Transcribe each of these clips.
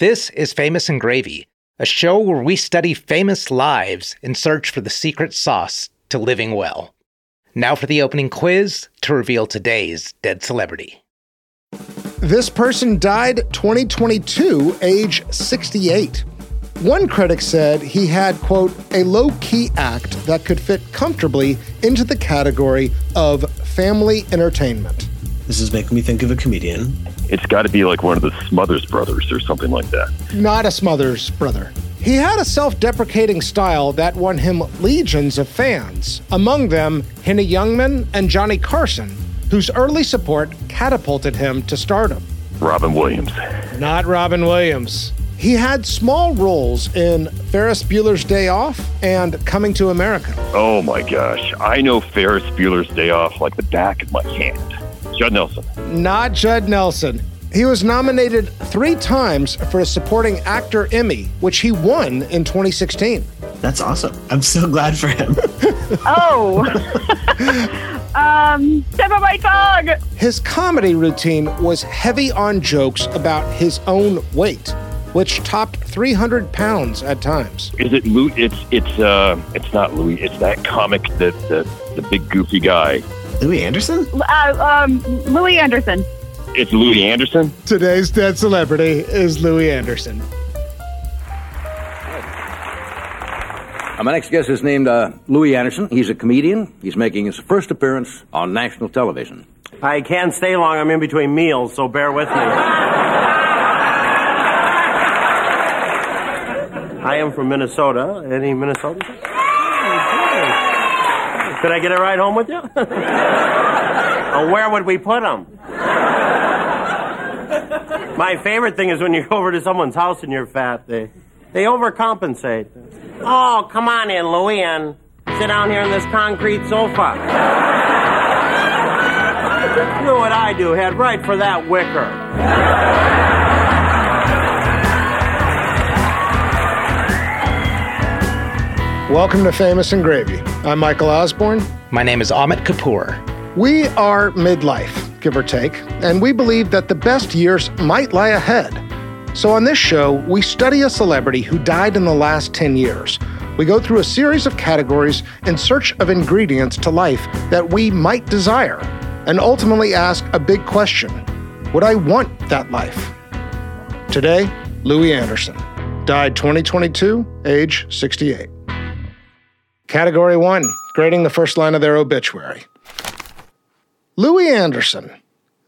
This is Famous and Gravy, a show where we study famous lives in search for the secret sauce to living well. Now for the opening quiz to reveal today's dead celebrity. This person died 2022, age 68. One critic said he had, quote, a low key act that could fit comfortably into the category of family entertainment. This is making me think of a comedian. It's got to be like one of the Smothers brothers or something like that. Not a Smothers brother. He had a self deprecating style that won him legions of fans, among them Henny Youngman and Johnny Carson, whose early support catapulted him to stardom. Robin Williams. Not Robin Williams. He had small roles in Ferris Bueller's Day Off and Coming to America. Oh my gosh. I know Ferris Bueller's Day Off like the back of my hand. Judd Nelson. Not Judd Nelson. He was nominated three times for a supporting actor Emmy, which he won in 2016. That's awesome. I'm so glad for him. Oh. um, step on my tongue. His comedy routine was heavy on jokes about his own weight, which topped 300 pounds at times. Is it Louis? It's it's uh it's not Louis. It's that comic that the the big goofy guy. Louie Anderson? Uh, um, Louie Anderson. It's Louie Anderson. Today's dead celebrity is Louie Anderson. Uh, my next guest is named uh, Louie Anderson. He's a comedian. He's making his first appearance on national television. I can't stay long. I'm in between meals, so bear with me. I am from Minnesota. Any Minnesotans? Could I get a ride home with you? oh, where would we put them? My favorite thing is when you go over to someone's house and you're fat. They they overcompensate. Oh, come on in, Louie, and sit down here on this concrete sofa. Do what I do. Head right for that wicker. Welcome to Famous and Gravy. I'm Michael Osborne. My name is Amit Kapoor. We are midlife, give or take, and we believe that the best years might lie ahead. So on this show, we study a celebrity who died in the last 10 years. We go through a series of categories in search of ingredients to life that we might desire, and ultimately ask a big question Would I want that life? Today, Louie Anderson, died 2022, age 68. Category 1 Grading the first line of their obituary. Louie Anderson,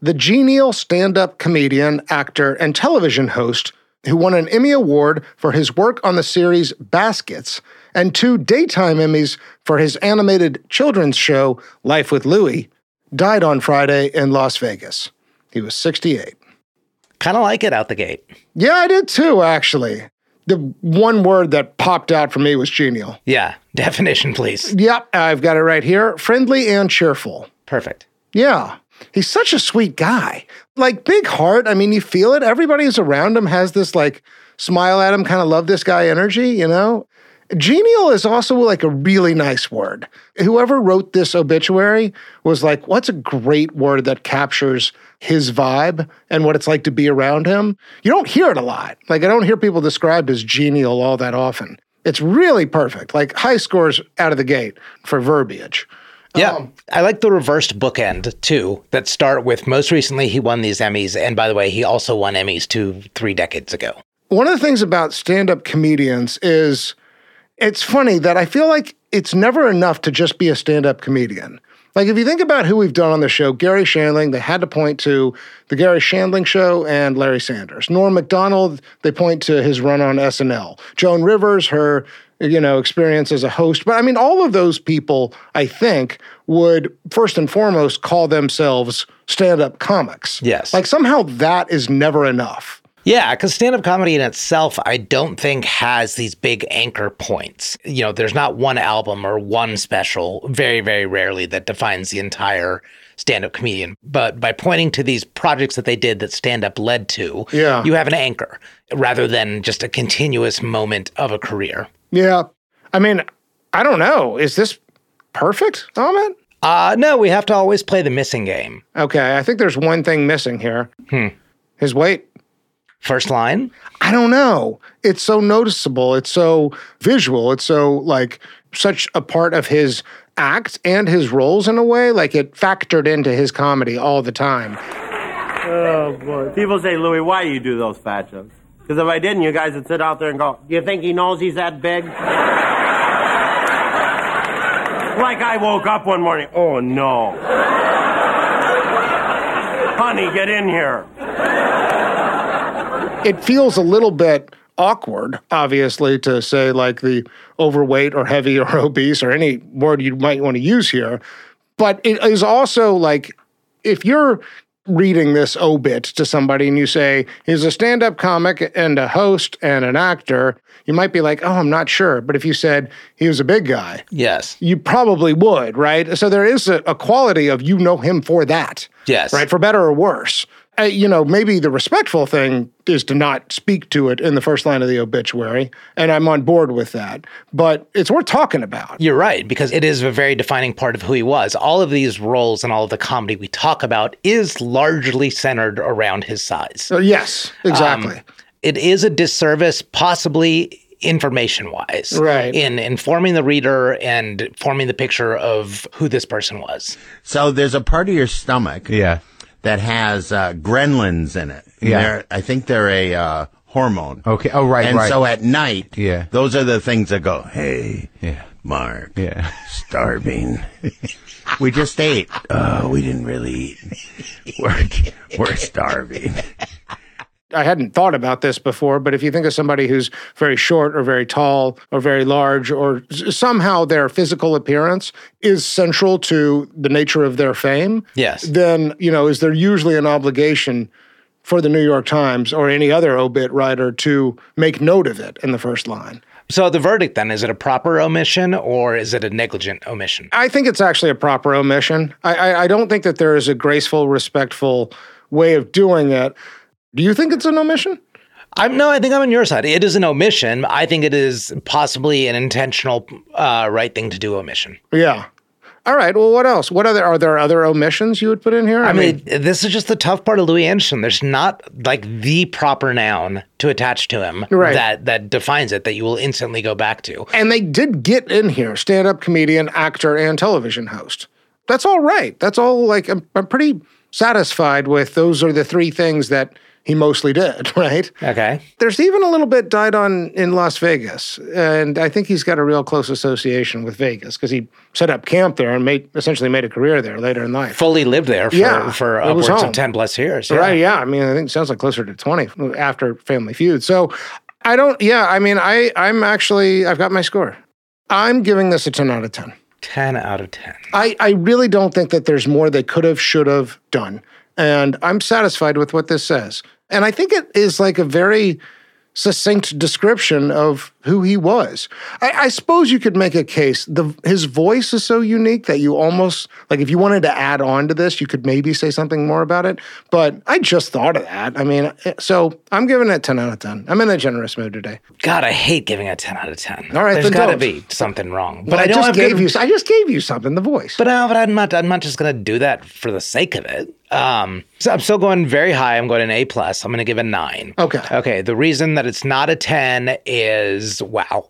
the genial stand up comedian, actor, and television host who won an Emmy Award for his work on the series Baskets and two daytime Emmys for his animated children's show Life with Louie, died on Friday in Las Vegas. He was 68. Kind of like it out the gate. Yeah, I did too, actually. The one word that popped out for me was genial. Yeah, definition, please. Yep, I've got it right here. Friendly and cheerful. Perfect. Yeah. He's such a sweet guy. Like big heart. I mean, you feel it. Everybody who's around him has this like smile at him, kind of love this guy energy, you know? Genial is also like a really nice word. Whoever wrote this obituary was like, what's a great word that captures his vibe and what it's like to be around him? You don't hear it a lot. Like, I don't hear people described as genial all that often. It's really perfect, like high scores out of the gate for verbiage. Yeah. Um, I like the reversed bookend too, that start with most recently he won these Emmys. And by the way, he also won Emmys two, three decades ago. One of the things about stand up comedians is it's funny that I feel like it's never enough to just be a stand up comedian. Like, if you think about who we've done on the show, Garry Shandling, they had to point to the Garry Shandling show and Larry Sanders. Norm Macdonald, they point to his run on SNL. Joan Rivers, her you know experience as a host but i mean all of those people i think would first and foremost call themselves stand-up comics Yes. like somehow that is never enough Yeah, because stand up comedy in itself, I don't think has these big anchor points. You know, there's not one album or one special, very, very rarely, that defines the entire stand up comedian. But by pointing to these projects that they did that stand up led to, Yeah. you have an anchor rather than just a continuous moment of a career. Yeah. I mean, I don't know. Is this perfect, Amit? Uh, no, we have to always play the missing game. Okay, I think there's one thing missing here. Hmm. His weight. First line? I don't know. It's so noticeable. It's so visual. It's so like such a part of his act and his roles in a way. Like it factored into his comedy all the time. Oh boy. People say, Louie, why you do those fat jokes? Because if I didn't, you guys would sit out there and go, "Do you think he knows he's that big?" like I woke up one morning. Oh no. Honey, get in here. It feels a little bit awkward, obviously, to say like the overweight or heavy or obese or any word you might want to use here. But it is also like if you're reading this obit to somebody and you say he's a stand-up comic and a host and an actor, you might be like, "Oh, I'm not sure." But if you said he was a big guy, Yes. you probably would, right? So there is a, a quality of you know him for that, Yes. right? For better or worse. Uh, you know, maybe the respectful thing is to not speak to it in the first line of the obituary, and I'm on board with that. But it's worth talking about. You're right, because it is a very defining part of who he was. All of these roles and all of the comedy we talk about is largely centered around his size. So yes, exactly. Um, it is a disservice, possibly information wise, Right. in informing the reader and forming the picture of who this person was. So there's a part of your stomach Yeah. That has uh, gremlins in it. Yeah. They're- I think they're a uh, hormone. Okay. Oh, right, And right. so at night, Yeah. those are the things that go, hey, Yeah. Mark, Yeah. starving. we just ate. Oh, we didn't really eat. We're, we're starving. I hadn't thought about this before, but if you think of somebody who's very short or very tall or very large, or somehow their physical appearance is central to the nature of their fame, Yes. then, you know, is there usually an obligation for the New York Times or any other obit writer to make note of it in the first line? So the verdict then is it a proper omission or is it a negligent omission? I think it's actually a proper omission. I, I, I don't think that there is a graceful, respectful way of doing it. Do you think it's an omission? I'm no, I think I'm on your side. It is an omission. I think it is possibly an intentional uh, right thing to do omission. Yeah. All right. Well, what else? What other are there other omissions you would put in here? I mean, this is just the tough part of Louie Anderson. There's not like the proper noun to attach to him Right. that that defines it that you will instantly go back to. and they did get in here: stand-up comedian, actor, and television host. That's all right. That's all. Like I'm, I'm pretty satisfied with. Those are the three things that he mostly did. Right. Okay. There's even a little bit died on in Las Vegas, and I think he's got a real close association with Vegas because he set up camp there and made essentially made a career there later in life. Fully lived there for, Yeah, for upwards of 10 plus years. yeah. Right? Yeah. I mean, I think it sounds like closer to twenty after Family Feud. So I don't. Yeah. I mean, I I'm actually I've got my score. I'm giving this a ten out of ten. 10 out of 10. I, I really don't think that there's more they could have, should have done. And I'm satisfied with what this says. And I think it is like a very succinct description of who he was. I, I suppose you could make a case. The his voice is so unique that you almost like if you wanted to add on to this, you could maybe say something more about it. But I just thought of that. I mean, eh, so I'm giving it 10 out of 10. I'm in a generous mood today. God, I hate giving a 10 out of 10. All right, There's got to be something wrong. But I, don't just have gave good- you I just gave you something, the voice. But no, but I'm not. I'm not just gonna do that for the sake of it. Um, so I'm still going very high. I'm going an A plus. I'm gonna give a nine. Okay. Okay. The reason that it's not a ten is wow.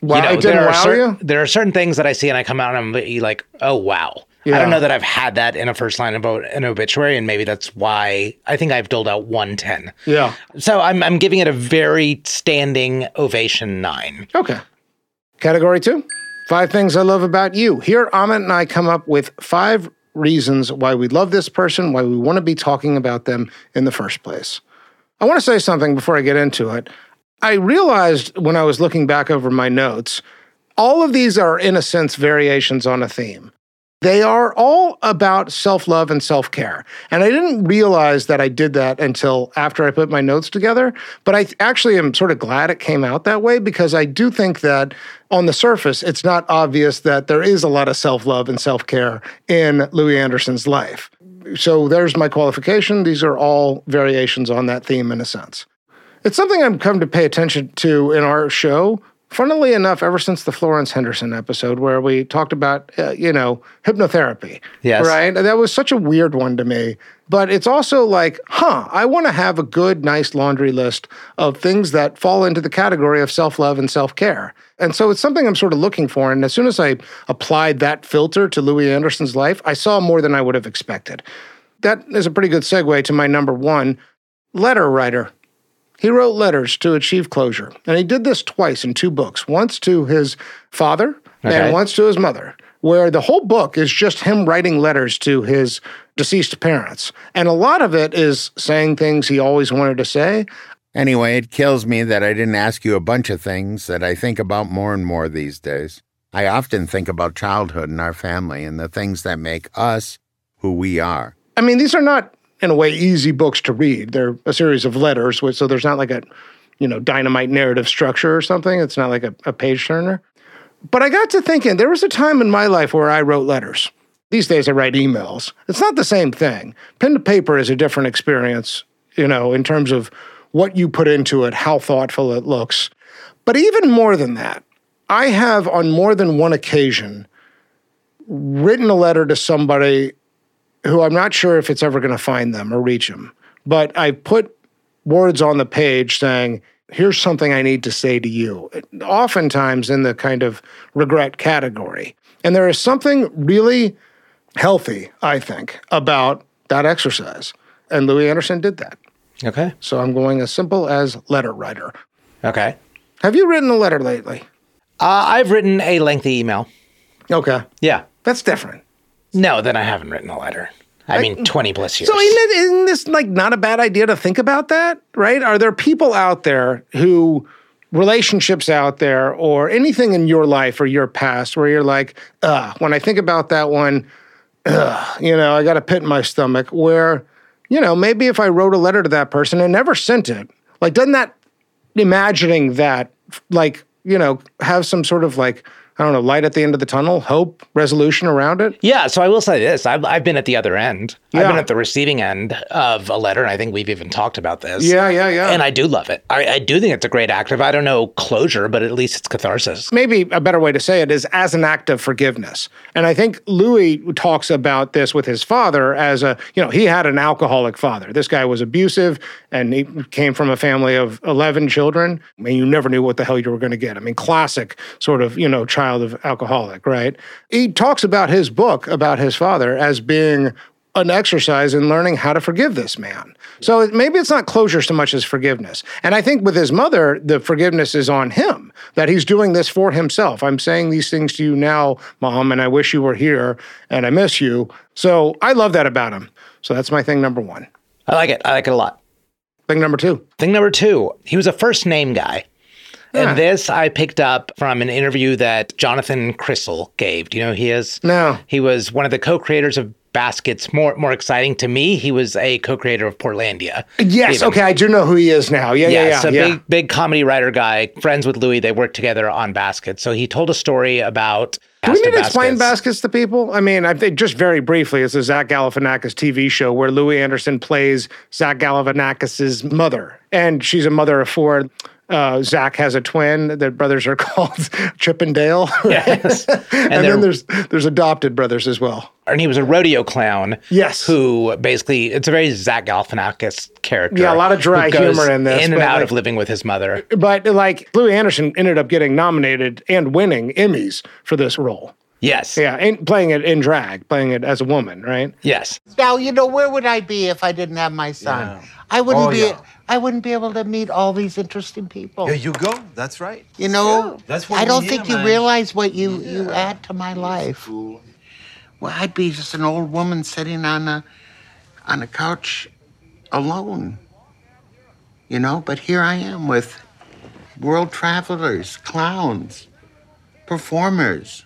wow, it didn't there are wow cer- you? There are certain things that I see and I come out and I'm like, oh wow. I don't know that I've had that in a first line about an obituary, and maybe that's why I think I've doled out one ten. Yeah. So I'm I'm giving it a very standing ovation nine. Okay. Category two Five things I love about you. Here, Amit and I come up with five reasons why we love this person, why we want to be talking about them in the first place. I want to say something before I get into it. I realized when I was looking back over my notes, all of these are, in a sense, variations on a theme. They are all about self love and self care. And I didn't realize that I did that until after I put my notes together. But I actually am sort of glad it came out that way because I do think that on the surface, it's not obvious that there is a lot of self love and self care in Louie Anderson's life. So there's my qualification. These are all variations on that theme in a sense. It's something I've come to pay attention to in our show funnily enough, ever since the Florence Henderson episode where we talked about, uh, you know, hypnotherapy. Yes. Right? That was such a weird one to me. But it's also like, huh, I want to have a good, nice laundry list of things that fall into the category of self love and self care. And so it's something I'm sort of looking for. And as soon as I applied that filter to Louie Anderson's life, I saw more than I would have expected. That is a pretty good segue to my number one letter writer. He wrote letters to achieve closure, and he did this twice in two books once to his father Okay. and once to his mother, where the whole book is just him writing letters to his deceased parents. And a lot of it is saying things he always wanted to say. Anyway, it kills me that I didn't ask you a bunch of things that I think about more and more these days. I often think about childhood and our family and the things that make us who we are. I mean, these are not, in a way, easy books to read. They're a series of letters, so there's not like a, you know, dynamite narrative structure or something. It's not like a, a page turner. But I got to thinking, there was a time in my life where I wrote letters. These days I write emails. It's not the same thing. Pen to paper is a different experience, you know, in terms of what you put into it, how thoughtful it looks. But even more than that, I have on more than one occasion written a letter to somebody who I'm not sure if it's ever going to find them or reach them. But I put words on the page saying, here's something I need to say to you, oftentimes in the kind of regret category. And there is something really healthy, I think, about that exercise. And Louie Anderson did that. Okay. So I'm going as simple as letter writer. Okay. Have you written a letter lately? Uh, I've written a lengthy email. Okay. Yeah. That's different. No, then I haven't written a letter. I mean, 20 plus years. So isn't, it, isn't this like not a bad idea to think about that, right? Are there people out there who relationships out there or anything in your life or your past where you're like, Ugh, when I think about that one, ugh, you know, I got a pit in my stomach where, you know, maybe if I wrote a letter to that person and never sent it, like doesn't that imagining that like, you know, have some sort of like, I don't know, light at the end of the tunnel, hope, resolution around it? Yeah, so I will say this. I've, I've been at the other end. I've been at the receiving end of a letter, and I think we've even talked about this. Yeah, yeah, yeah. And I do love it. I, I do think it's a great act of, I don't know, closure, but at least it's catharsis. maybe a better way to say it is as an act of forgiveness. And I think Louie talks about this with his father as a, you know, he had an alcoholic father. This guy was abusive and he came from a family of 11 children. I mean, you never knew what the hell you were going to get. I mean, classic sort of, you know, child of alcoholic, right? He talks about his book about his father as being an exercise in learning how to forgive this man. So maybe it's not closure so much as forgiveness. And I think with his mother, the forgiveness is on him, that he's doing this for himself. I'm saying these things to you now, mom, and I wish you were here and I miss you. So I love that about him. So that's my thing number one. I like it. I like it a lot. Thing number two. Thing number two, he was a first name guy. Yeah. And this I picked up from an interview that Jonathan Krisel gave. Do you know who he is? No. He was one of the co-creators of Baskets. More more exciting to me, he was a co-creator of Portlandia. Yes. Even. Okay. I do know who he is now. Yeah. Yeah. Yeah. so yeah. big big comedy writer guy, friends with Louie. They worked together on Baskets. So he told a story about. Do we need to explain Baskets. baskets to people? I mean, I think just very briefly, it's a Zach Galifianakis TV show where Louie Anderson plays Zach Galifianakis' mother, and she's a mother of four. Uh, Zach has a twin. Their brothers are called Chip and Dale. right? Yes. and, And then there's there's adopted brothers as well. and he was a rodeo clown. Yes. Who basically it's a very Zach Galifianakis character. Yeah, a lot of dry who goes humor in this, In and out like- of living with his mother. But like Louie Anderson ended up getting nominated and winning Emmys for this role. Yes. Yeah, and playing it in drag, playing it as a woman, right? Yes. Now you know where would I be if I didn't have my son? I wouldn't Oh, be. yeah. I wouldn't be able to meet all these interesting people. There you go. That's right. You know, That's what I don't need, think you man. realize what you you add to my life. Well, I'd be just an old woman sitting on a on a couch alone. You know, but here I am with world travelers, clowns, performers.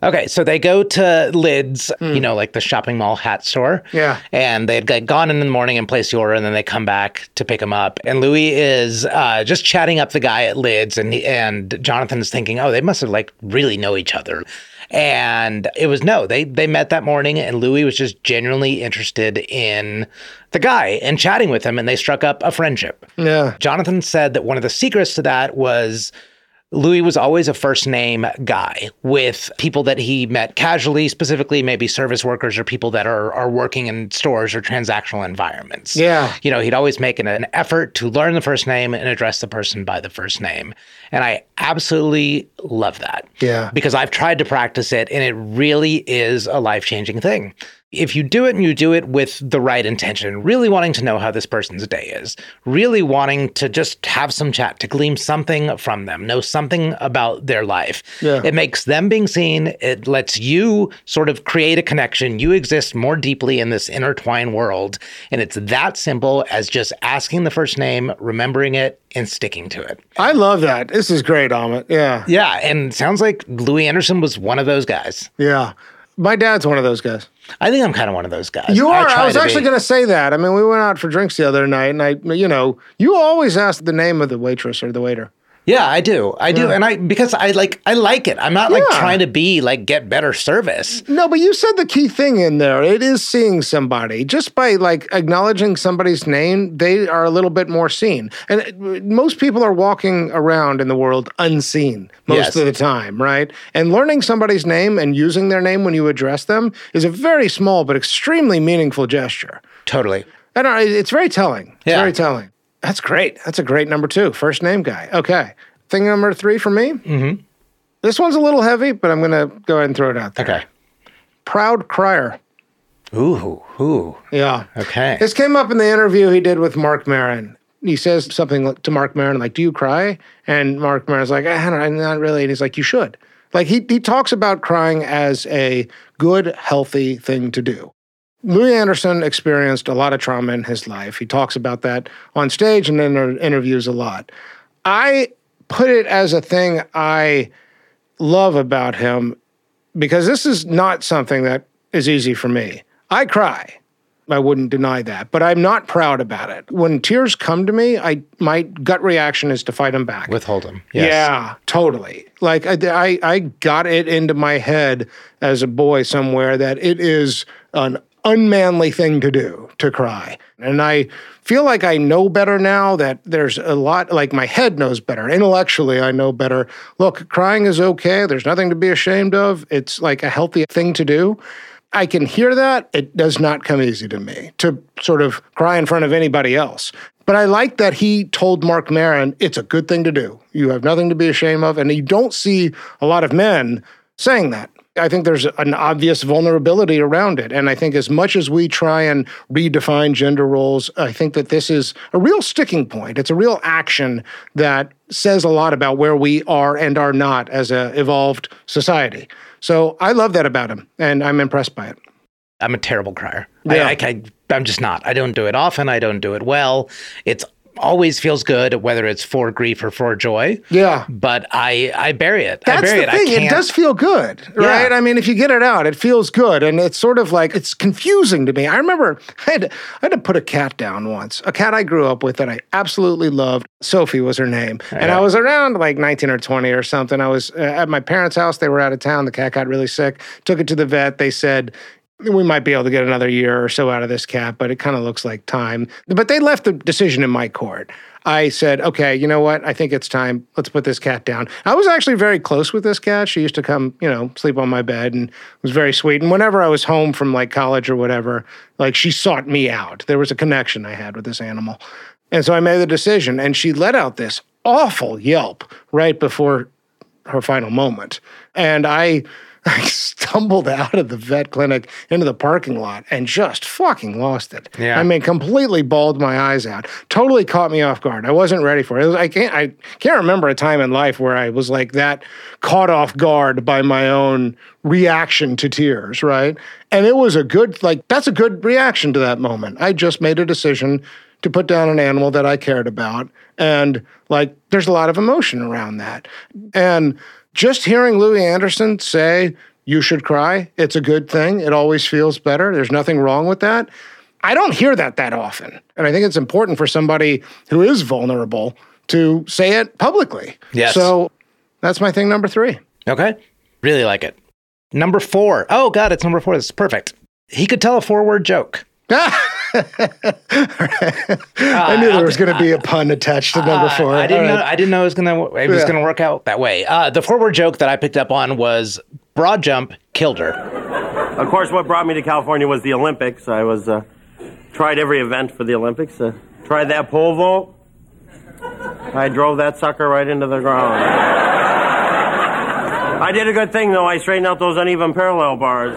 Okay, so they go to Lids, you know, like the shopping mall hat store. Yeah. And they had got- gone in the morning and placed the order, and then they come back to pick him up. And Louie is uh, just chatting up the guy at Lids, and he, and Jonathan's thinking, oh, they must have like really know each other. And it was no, they they met that morning, and Louie was just genuinely interested in the guy and chatting with him, and they struck up a friendship. Yeah. Jonathan said that one of the secrets to that was Louie was always a first name guy with people that he met casually, specifically maybe service workers or people that are, are working in stores or transactional environments. Yeah. You know, he'd always make an, an effort to learn the first name and address the person by the first name. And I absolutely love that. Yeah. Because I've tried to practice it and it really is a life changing thing. If you do it and you do it with the right intention, really wanting to know how this person's day is, really wanting to just have some chat, to glean something from them, know something about their life, Yeah. it makes them being seen. It lets you sort of create a connection. You exist more deeply in this intertwined world. And it's that simple as just asking the first name, remembering it, and sticking to it. I love that. This is great, Amit. Yeah. Yeah. And sounds like Louie Anderson was one of those guys. Yeah. My dad's one of those guys. I think I'm kind of one of those guys. You are. I, try was actually going to say that. I mean, we went out for drinks the other night, and I, you know, you always ask the name of the waitress or the waiter. Yeah, I do. I do. Yeah. And I because I like I like it. I'm not like Yeah. trying to be like get better service. No, but you said the key thing in there. It is seeing somebody. Just by like acknowledging somebody's name, they are a little bit more seen. And uh, most people are walking around in the world unseen most Yes. of the time, right? And learning somebody's name and using their name when you address them is a very small but extremely meaningful gesture. Totally. And it's very telling. It's Yeah. very telling. That's great. That's a great number two. First name guy. Okay. Thing number three for me. Mm-hmm. This one's a little heavy, but I'm going to go ahead and throw it out there. Okay. Proud crier. Ooh, ooh. Yeah. Okay. This came up in the interview he did with Marc Maron. He says something to Marc Maron like, "Do you cry?" And Marc Maron's like, "I don't, know, not really." And he's like, "You should." Like he he talks about crying as a good, healthy thing to do. Louie Anderson experienced a lot of trauma in his life. He talks about that on stage and in interviews a lot. I put it as a thing I love about him because this is not something that is easy for me. I cry. I wouldn't deny that, but I'm not proud about it. When tears come to me, I my gut reaction is to fight them back. Withhold them. Yes. Yeah, totally. Like I, I, I got it into my head as a boy somewhere that it is an unmanly thing to do to cry, and I feel like I know better now. That there's a lot. Like my head knows better. Intellectually, I know better. Look, crying is okay. There's nothing to be ashamed of. It's like a healthy thing to do. I can hear that. It does not come easy to me to sort of cry in front of anybody else. But I like that he told Marc Maron it's a good thing to do. You have nothing to be ashamed of. And you don't see a lot of men saying that. I think there's an obvious vulnerability around it. And I think as much as we try and redefine gender roles, I think that this is a real sticking point. It's a real action that says a lot about where we are and are not as a evolved society. So I love that about him, and I'm impressed by it. I'm a terrible crier. Yeah. I, I, I, am just not. I don't do it often. I don't do it well. It's always feels good, whether it's for grief or for joy. Yeah. But I, I bury it. I That's bury the it. thing. I It does feel good, right? I mean, if you get it out, it feels good, and it's sort of like it's confusing to me. I remember I had, I had to put a cat down once, a cat I grew up with that I absolutely loved. Sophie was her name, and I was around like 19 or 20 or something. I was uh, at my parents' house. They were out of town. The cat got really sick. Took it to the vet. They said. We might be able to get another year or so out of this cat, but it kind of looks like time. But they left the decision in my court. I said, okay, you know what? I think it's time. Let's put this cat down. I was actually very close with this cat. She used to come, you know, sleep on my bed and was very sweet. And whenever I was home from like college or whatever, like she sought me out. There was a connection I had with this animal. And so I made the decision and she let out this awful yelp right before her final moment. And I, I stumbled out of the vet clinic into the parking lot and just fucking lost it. Yeah. I mean, completely bawled my eyes out. Totally caught me off guard. I wasn't ready for it. it was, I can't. I can't remember a time in life where I was like that, caught off guard by my own reaction to tears. Right. And it was a good. Like that's a good reaction to that moment. I just made a decision to put down an animal that I cared about. And like, there's a lot of emotion around that. And just hearing Louie Anderson say, you should cry. It's a good thing. It always feels better. There's nothing wrong with that. I don't hear that that often. And I think it's important for somebody who is vulnerable to say it publicly. Yes. So that's my thing number three. Okay. Really like it. Number four. Oh, God, it's number four. This is perfect. He could tell a four word joke. I knew there was going to be a pun attached to number four. Uh, I didn't All know. right. I didn't know it was gonna. It was Yeah. gonna work out that way. Uh, the forward joke that I picked up on was broad jump killed her. Of course, what brought me to California was the Olympics. I was uh, tried every event for the Olympics. Uh, tried that pole vault. I drove that sucker right into the ground. I did a good thing though. I straightened out those uneven parallel bars.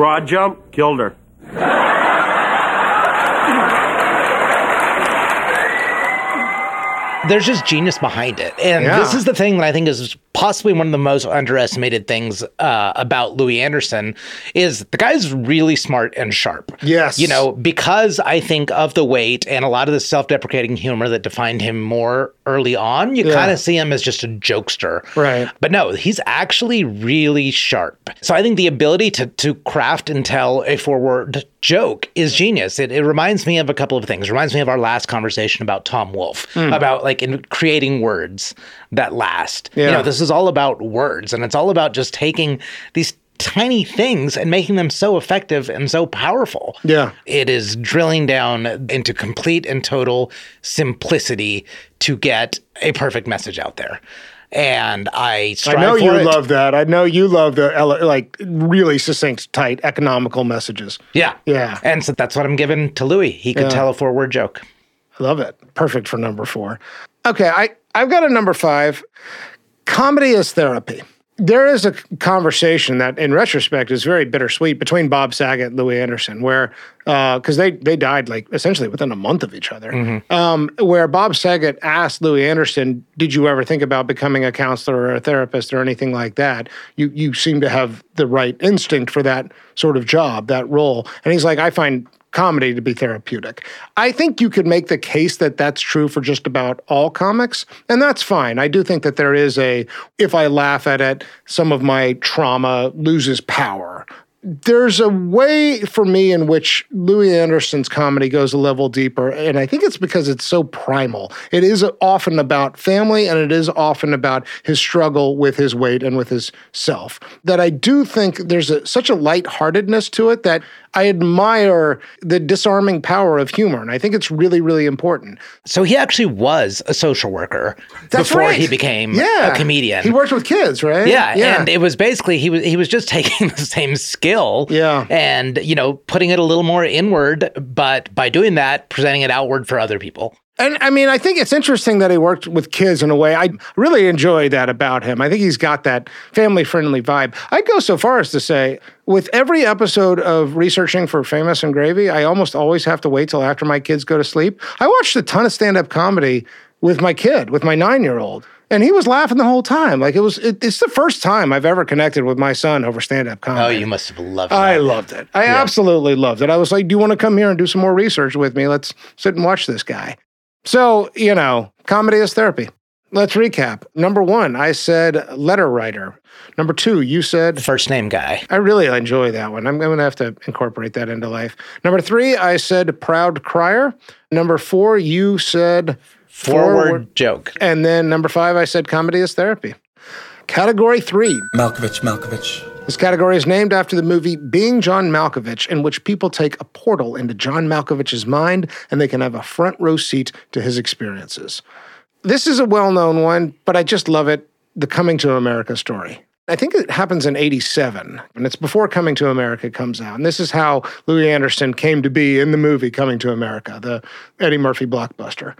Broad jump killed her. There's just genius behind it, and Yeah. this is the thing that I think is possibly one of the most underestimated things uh, about Louie Anderson is the guy's really smart and sharp. Yes. you know, because I think of the weight and a lot of the self-deprecating humor that defined him more early on. You Yeah. kind of see him as just a jokester, Right. But no, he's actually really sharp. So I think the ability to to craft and tell a forward joke is genius. It, it reminds me of a couple of things. It reminds me of our last conversation about Tom Wolfe, Hmm. about like in creating words that last. You know, this is all about words and it's all about just taking these tiny things and making them so effective and so powerful. Yeah. It is drilling down into complete and total simplicity to get a perfect message out there. And I strive I know you it. love that. I know you love the like really succinct, tight, economical messages. Yeah. Yeah. And so that's what I'm giving to Louie. He could Yeah. tell a four word joke. I love it. Perfect for number four. Okay, I, I've got a number five. Comedy is therapy. There is a conversation that, in retrospect, is very bittersweet between Bob Saget and Louie Anderson, where because they they died like essentially within a month of each other. Um, where Bob Saget asked Louie Anderson, "Did you ever think about becoming a counselor or a therapist or anything like that? You you seem to have the right instinct for that sort of job, that role." And he's like, "I find comedy to be therapeutic. I think you could make the case that that's true for just about all comics, and that's fine. I do think that there is a, if I laugh at it, some of my trauma loses power. There's a way for me in which Louie Anderson's comedy goes a level deeper, and I think it's because it's so primal. It is often about family, and it is often about his struggle with his weight and with his self. That I do think there's a, such a lightheartedness to it that I admire the disarming power of humor, and I think it's really, really important. So he actually was a social worker That's before right. he became Yeah. a comedian. He worked with kids, right? yeah, and it was basically he was he was just taking the same skill, Yeah. and you know putting it a little more inward, but by doing that, presenting it outward for other people. And I mean, I think it's interesting that he worked with kids in a way. I really enjoy that about him. I think he's got that family friendly vibe. I'd go so far as to say, with every episode of researching for Famous and Gravy, I almost always have to wait till after my kids go to sleep. I watched a ton of stand up comedy with my kid, with my nine year old. And he was laughing the whole time. Like it was, it, it's the first time I've ever connected with my son over stand up comedy. Oh, you must have loved. It. I loved it. I absolutely loved it. I was like, "Do you want to come here and do some more research with me? Let's sit and watch this guy." So, you know, comedy is therapy. Let's recap. Number one, I said letter writer. Number two, you said First name guy. I really enjoy that one. I'm going to have to incorporate that into life. Number three, I said proud crier. Number four, you said Forward, joke. And then number five, I said comedy is therapy. Category three. Malkovich, Malkovich. This category is named after the movie Being John Malkovich, in which people take a portal into John Malkovich's mind and they can have a front row seat to his experiences. This is a well known one, but I just love it the Coming to America story. I think it happens in 87, and it's before Coming to America comes out. And this is how Louie Anderson came to be in the movie Coming to America, the Eddie Murphy blockbuster.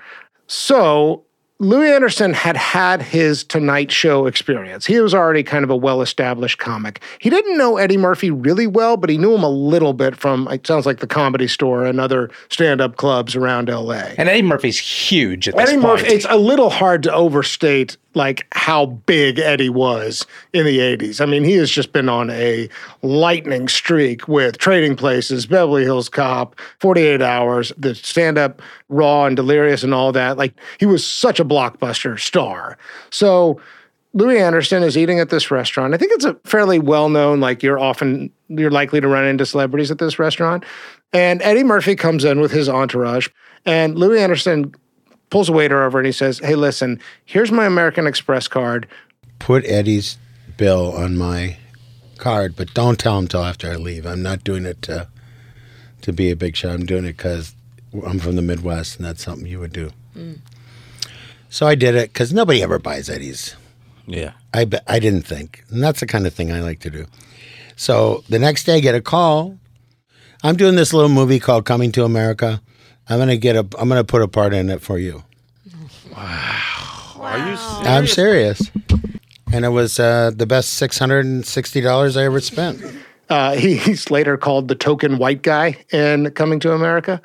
So Louie Anderson had had his Tonight Show experience. He was already kind of a well established comic. He didn't know Eddie Murphy really well, but he knew him a little bit from, it sounds like the comedy store and other stand up clubs around LA. And Eddie Murphy's huge at this Eddie point. Murphy, it's a little hard to overstate like how big Eddie was in the 80s. I mean, he has just been on a lightning streak with Trading Places, Beverly Hills Cop, 48 Hours, the stand up Raw and Delirious and all that. Like, he was such a blockbuster star. So, Louie Anderson is eating at this restaurant. I think it's a fairly well known, like, you're often, you're likely to run into celebrities at this restaurant. And Eddie Murphy comes in with his entourage, and Louie Anderson pulls a waiter over and he says, Hey, listen, here's my American Express card. Put Eddie's bill on my card, but don't tell him till after I leave. I'm not doing it to to be a big shot. I'm doing it because I'm from the Midwest, and that's something you would do. Hmm. So I did it because nobody ever buys Eddie's. Yeah. I be- I didn't think, and that's the kind of thing I like to do. So the next day, I get a call. I'm doing this little movie called Coming to America. I'm gonna get a. I'm gonna put a part in it for you. Wow. Are you serious? I'm serious. And it was uh, the best six hundred and sixty dollars I ever spent. Uh, he, he's later called the token white guy in Coming to America.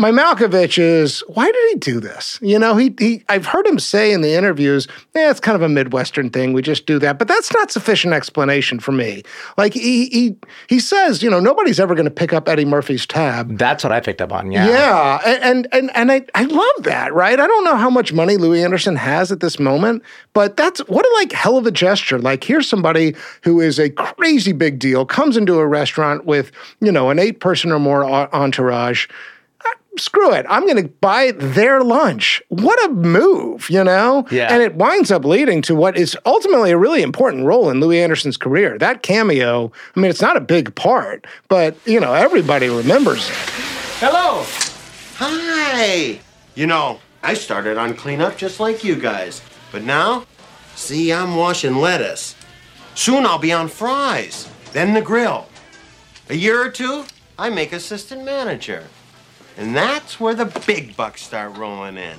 My Malkovich is why did he do this? You know, he he I've heard him say in the interviews, yeah, it's kind of a Midwestern thing. We just do that. But that's not sufficient explanation for me. Like he he he says, you know, nobody's ever going to pick up Eddie Murphy's tab. That's what I picked up on. Yeah. Yeah, and and and, and I, I love that, right? I don't know how much money Louie Anderson has at this moment, but that's what a like hell of a gesture. Like here's somebody who is a crazy big deal, comes into a restaurant with, you know, an eight person or more uh, entourage. Screw it. I'm going to buy their lunch. What a move, you know? Yeah. And it winds up leading to what is ultimately a really important role in Louie Anderson's career. That cameo, I mean, it's not a big part, but, you know, everybody remembers it. Hello. Hi. You know, I started on cleanup just like you guys. But now, see, I'm washing lettuce. Soon I'll be on fries, then the grill. A year or two, I make assistant manager. And that's where the big bucks start rolling in.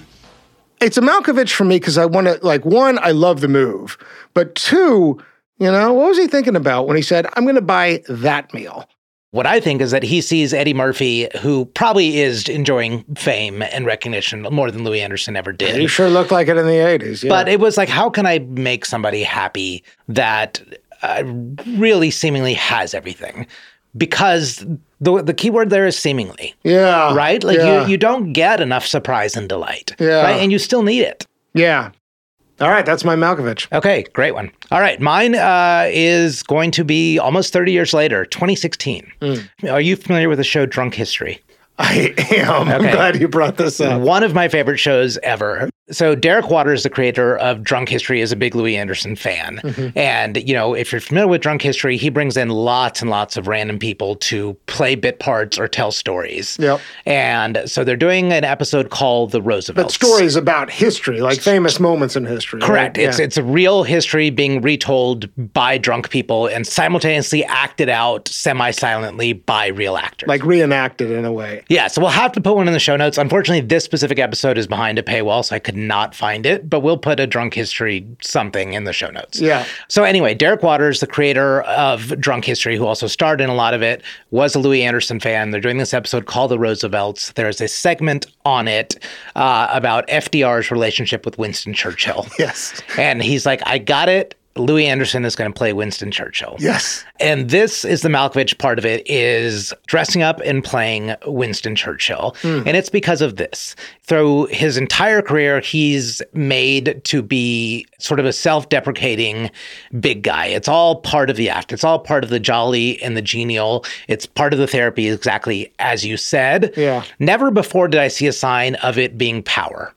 it's a Malkovich for me because I want to like one, I love the move, but two, you know, what was he thinking about when he said, "I'm going to buy that meal"? What I think is that he sees Eddie Murphy, who probably is enjoying fame and recognition more than Louie Anderson ever did. He sure looked like it in the '80s. Yeah. But it was like, how can I make somebody happy that uh, really seemingly has everything? Because the the key word there is seemingly, yeah, right? Like yeah. you you don't get enough surprise and delight, Yeah. right? And you still need it. yeah. All right, that's my Malkovich. Okay, great one. All right, mine uh, is going to be almost 30 years later, 2016. Are you familiar with the show Drunk History? I am. I'm glad you brought this up. One of my favorite shows ever. So Derek Waters, the creator of Drunk History, is a big Louie Anderson fan. Mhm. And, you know, if you're familiar with Drunk History, he brings in lots and lots of random people to play bit parts or tell stories. Yep. And so they're doing an episode called The Roosevelt. But stories about history, like famous moments in history. right? Correct. It's Yeah. it's a real history being retold by drunk people and simultaneously acted out semi-silently by real actors. like reenacted in a way. Yeah, so we'll have to put one in the show notes. Unfortunately, this specific episode is behind a paywall, so I could not find it, but we'll put a drunk history something in the show notes. Yeah. So anyway, Derek Waters, the creator of Drunk History, who also starred in a lot of it, was a Louie Anderson fan. They're doing this episode called The Roosevelts. There's a segment on it uh, about FDR's relationship with Winston Churchill. Yes. And he's like, I got it. Louie Anderson is going to play Winston Churchill. Yes. And this is the Malkovich part of it is dressing up and playing Winston Churchill. Hmm. And it's because of this. Through his entire career, he's made to be sort of a self-deprecating big guy. It's all part of the act. It's all part of the jolly and the genial. It's part of the therapy exactly as you said. Yeah. Never before did I see a sign of it being power.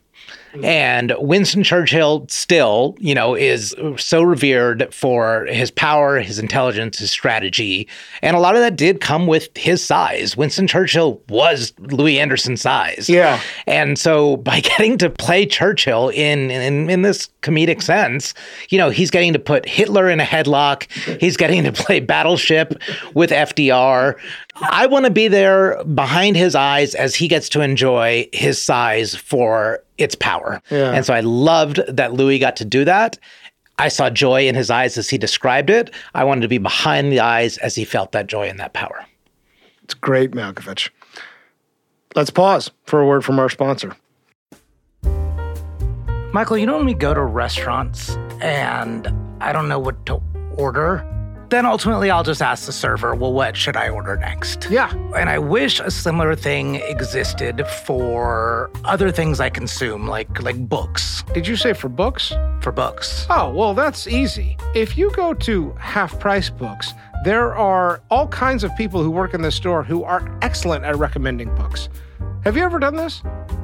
And Winston Churchill still, you know, is so revered for his power, his intelligence, his strategy. And a lot of that did come with his size. Winston Churchill was Louie Anderson's size. Yeah. And so by getting to play Churchill in, in in this comedic sense, you know, he's getting to put Hitler in a headlock. He's getting to play Battleship with FDR. I want to be there behind his eyes as he gets to enjoy his size for its power. Yeah. And so I loved that Louie got to do that. I saw joy in his eyes as he described it. I wanted to be behind the eyes as he felt that joy and that power. It's great, Malkovich. Let's pause for a word from our sponsor. Michael, you know when we go to restaurants and I don't know what to order? Then ultimately I'll just ask the server, well, what should I order next? Yeah. And I wish a similar thing existed for other things I consume, like like books. Did you say for books? For books. Oh, well, that's easy. If you go to Half Price Books, there are all kinds of people who work in the store who are excellent at recommending books. Have you ever done this?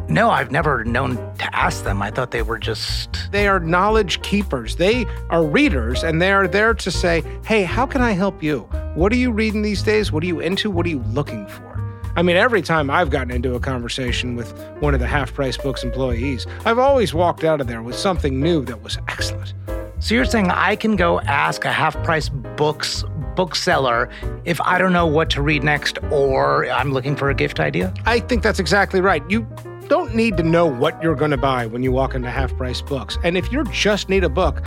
No, I've never known to ask them. I thought they were just. They are knowledge keepers. They are readers and they are there to say, hey, how can I help you? What are you reading these days? What are you into? What are you looking for? I mean, every time I've gotten into a conversation with one of the half price books employees, I've always walked out of there with something new that was excellent. So you're saying I can go ask a half price books bookseller if I don't know what to read next or I'm looking for a gift idea? I think that's exactly right. You don't need to know what you're going to buy when you walk into half price books. And if you just need a book,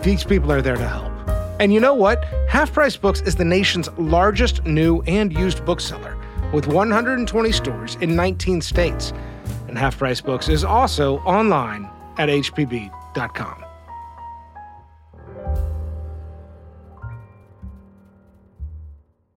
these people are there to help. And you know what? Half Price Books is the nation's largest new and used bookseller with 120 stores in 19 states. And Half Price Books is also online at hpb.com.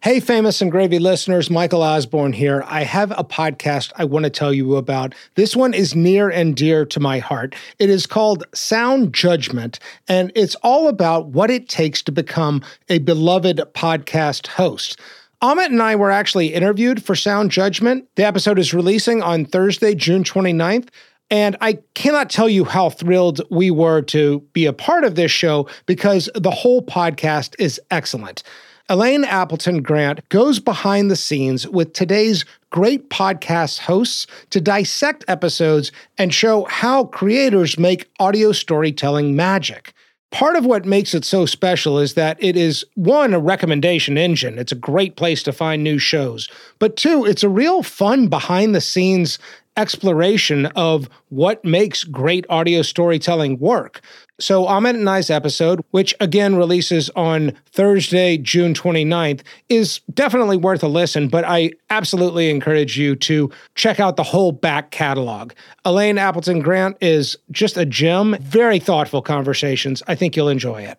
Hey, famous and gravy listeners, Michael Osborne here. I have a podcast I want to tell you about. This one is near and dear to my heart. It is called Sound Judgment, and it's all about what it takes to become a beloved podcast host. Amit and I were actually interviewed for Sound Judgment. The episode is releasing on Thursday, June 29th. And I cannot tell you how thrilled we were to be a part of this show because the whole podcast is excellent. Elaine Appleton Grant goes behind the scenes with today's great podcast hosts to dissect episodes and show how creators make audio storytelling magic. Part of what makes it so special is that it is one, a recommendation engine. It's a great place to find new shows. But two, it's a real fun behind the scenes exploration of what makes great audio storytelling work. So, Amit and I's episode, which again releases on Thursday, June 29th, is definitely worth a listen, but I absolutely encourage you to check out the whole back catalog. Elaine Appleton Grant is just a gem, very thoughtful conversations. I think you'll enjoy it.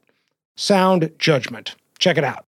Sound Judgment. Check it out.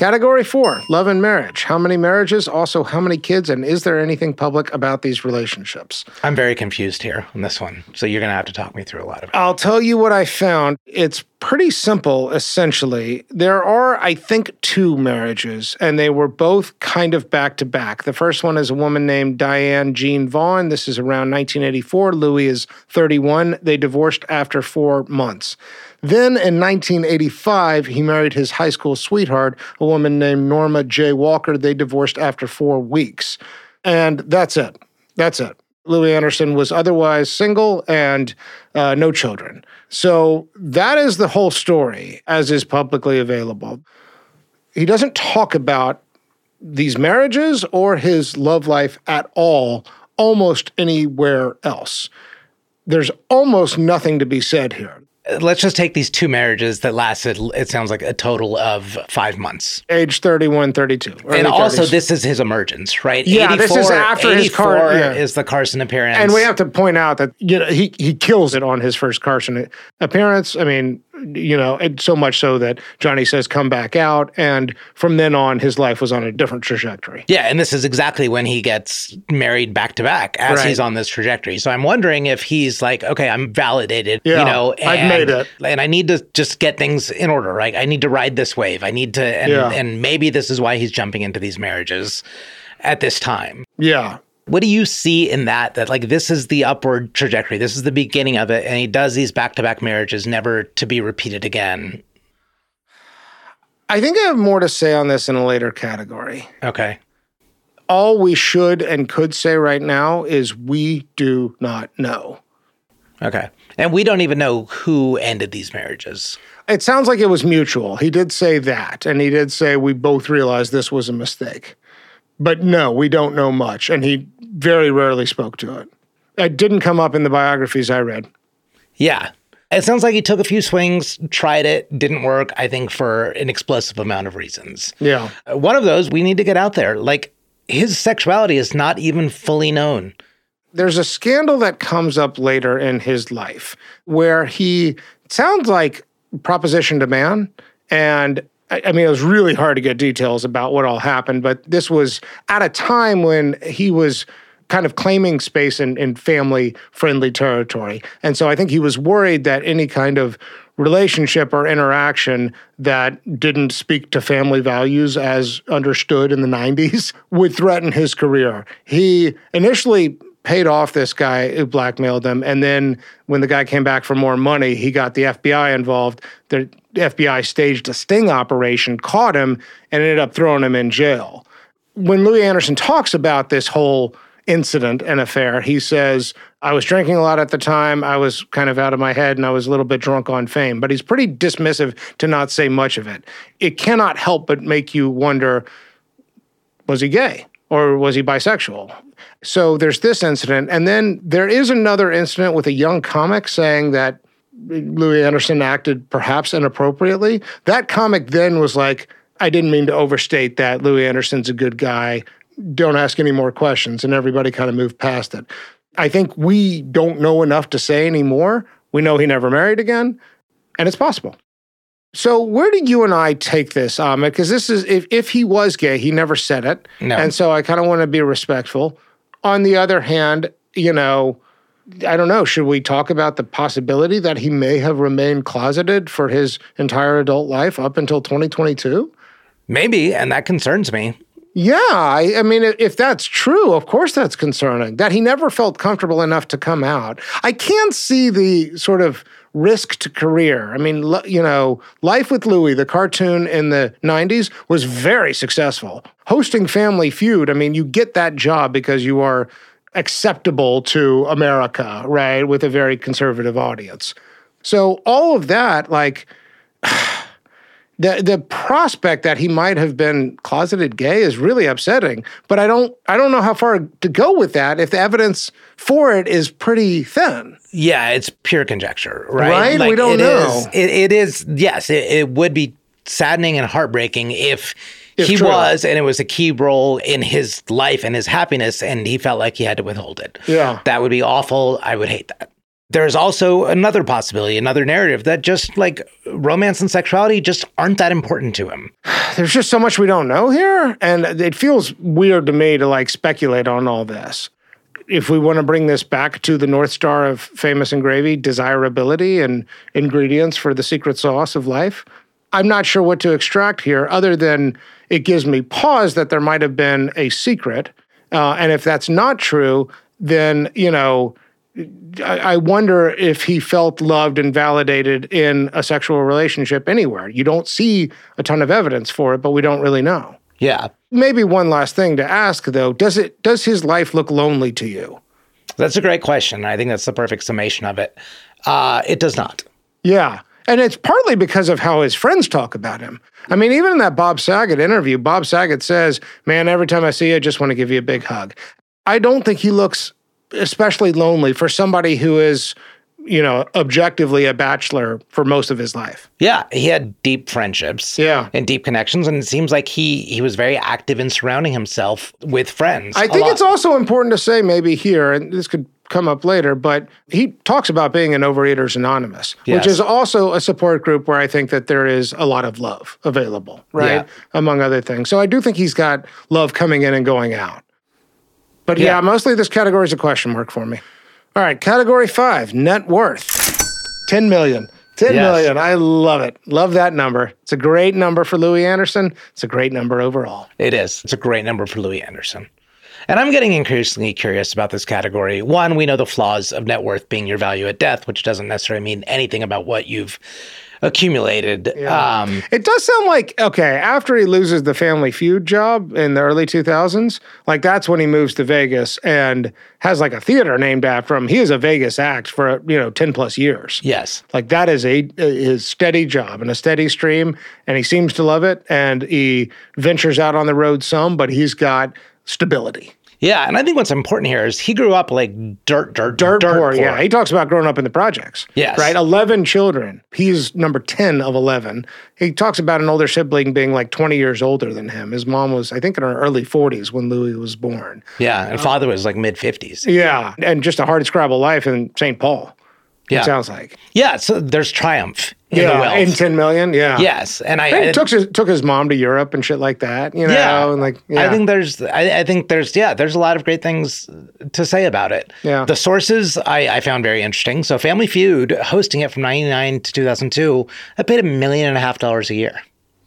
Category four love and marriage. How many marriages? Also, how many kids? And is there anything public about these relationships? I'm very confused here on this one. So you're going to have to talk me through a lot of it. I'll tell you what I found. It's pretty simple, essentially. There are, I think, two marriages, and they were both kind of back to back. The first one is a woman named Diane Jean Vaughn. This is around 1984. Louie is 31. They divorced after four months. Then in 1985, he married his high school sweetheart, a woman named Norma J. Walker. They divorced after four weeks. And that's it. That's it. Louie Anderson was otherwise single and uh, no children. So that is the whole story as is publicly available. he doesn't talk about these marriages or his love life at all, almost anywhere else. There's almost nothing to be said here. Let's just take these two marriages that lasted, it sounds like a total of five months. Age 31, 32. and also, 30s. this is his emergence, right? Yeah, this is after his car- yeah. is the Carson appearance. And we have to point out that you know he he kills it on his first Carson appearance. I mean, you know, and so much so that Johnny says come back out, and from then on, his life was on a different trajectory. Yeah, and this is exactly when he gets married back to back as Right. he's on this trajectory. So I'm wondering if he's like, okay, I'm validated, Yeah, you know, I've and, made it. and I need to just get things in order. Right, I need to ride this wave. I need to, and, Yeah. and maybe this is why he's jumping into these marriages at this time. Yeah. What do you see in that? That like this is the upward trajectory. This is the beginning of it, and he does these back to back marriages, never to be repeated again. I think I have more to say on this in a later category. Okay. All we should and could say right now is we do not know. Okay. And we don't even know who ended these marriages. It sounds like it was mutual. He did say that, and he did say we both realized this was a mistake. But no, we don't know much, and he very rarely spoke to it. It didn't come up in the biographies I read. Yeah. It sounds like he took a few swings, tried it, didn't work, I think, for an explosive amount of reasons. Yeah. Uh, One of those, we need to get out there. Like, his sexuality is not even fully known. There's a scandal that comes up later in his life where he sounds like propositioned a man. And I, mean, it was really hard to get details about what all happened, but this was at a time when he was kind of claiming space in, in family friendly territory. And so I think he was worried that any kind of relationship or interaction that didn't speak to family values as understood in the 90s would threaten his career. He initially paid off this guy who blackmailed him. And then when the guy came back for more money, he got the FBI involved. The FBI staged a sting operation, caught him, and ended up throwing him in jail. When Louie Anderson talks about this whole incident and affair, he says, I was drinking a lot at the time. I was kind of out of my head and I was a little bit drunk on fame. But he's pretty dismissive to not say much of it. It cannot help but make you wonder was he gay or was he bisexual? So there's this incident. And then there is another incident with a young comic saying that Louie Anderson acted perhaps inappropriately. That comic then was like, I didn't mean to overstate that. Louie Anderson's a good guy. Don't ask any more questions. And everybody kind of moved past it. I think we don't know enough to say anymore. We know he never married again, and it's possible. So where did you and I take this, Amit? Because this is if if he was gay, he never said it, No. and so I kind of want to be respectful. On the other hand, you know, I don't know. Should we talk about the possibility that he may have remained closeted for his entire adult life up until 2022? Maybe, and that concerns me. Yeah, I, I mean, if that's true, of course that's concerning. That he never felt comfortable enough to come out. I can't see the sort of risk to career. I mean, you know, Life with Louie, the cartoon in the 90s, was very successful. Hosting Family Feud, I mean, you get that job because you are acceptable to America, right, with a very conservative audience. So all of that, like, the the prospect that he might have been closeted gay is really upsetting. But I don't I don't know how far to go with that if the evidence for it is pretty thin. Yeah, it's pure conjecture, right? Right? We don't it know. is- it, it is, yes, it, it would be saddening and heartbreaking if, If he true. was and it was a key role in his life and his happiness and he felt like he had to withhold it. Yeah. That would be awful. I would hate that. There's also another possibility, another narrative that just like romance and sexuality just aren't that important to him. There's just so much we don't know here, and it feels weird to me to like speculate on all this. If we want to bring this back to the North Star of famous and gravy, desirability and ingredients for the secret sauce of life, I'm not sure what to extract here other than it gives me pause that there might have been a secret. Uh, and if that's not true, then, you know, I I wonder if he felt loved and validated in a sexual relationship anywhere. You don't see a ton of evidence for it, but we don't really know. Yeah. Maybe one last thing to ask though, does it does his life look lonely to you? That's a great question. I think that's the perfect summation of it. Uh, it does not. Yeah. And it's partly because of how his friends talk about him. I mean, even in that Bob Saget interview, Bob Saget says, Man, every time I see you, I just want to give you a big hug. I don't think he looks especially lonely for somebody who is, you know, objectively a bachelor for most of his life. Yeah, he had deep friendships. Yeah. And deep connections. And it seems like he he was very active in surrounding himself with friends. I think lot. it's also important to say, maybe here, and this could come up later, but he talks about being an Overeaters Anonymous, Yes. which is also a support group where I think that there is a lot of love available, right? Yeah. Among other things. So I do think he's got love coming in and going out. But yeah, Yeah. mostly this category is a question mark for me. All right, category five, net worth. 10 million. Ten Yes. million. I love it. Love that number. It's a great number for Louie Anderson. It's a great number overall. It is. It's a great number for Louie Anderson. And I'm getting increasingly curious about this category. One, we know the flaws of net worth being your value at death, which doesn't necessarily mean anything about what you've accumulated. Um, It does sound like okay after he loses the Family Feud job in the early 2000s, like that's when he moves to Vegas and has like a theater named after him. He is a Vegas act for you know 10 plus years. yes. Like that is a his steady job and a steady stream, and he seems to love it. And he ventures out on the road some, but he's got stability. Yeah. And I think what's important here is he grew up like dirt, dirt, Dirt, poor, yeah. He talks about growing up in the projects. Yes. Right? 11 children. He's number 10 of 11. He talks about an older sibling being like 20 years older than him. His mom was, I think, in her early 40s when Louie was born. Yeah. And father was like mid 50s. Yeah. And just a hard scrabble life in St. Paul. Yeah. It sounds like. Yeah. So there's triumph in the yeah. wealth. In 10 million. Yeah. Yes. And I, And he I- took his, took his mom to Europe and shit like that, you know, yeah, and like, yeah. I think there's, I, I think there's, yeah, there's a lot of great things to say about it. Yeah. The sources I, I found very interesting. So Family Feud, hosting it from '99 to 2002, I paid a million and a half dollars a year.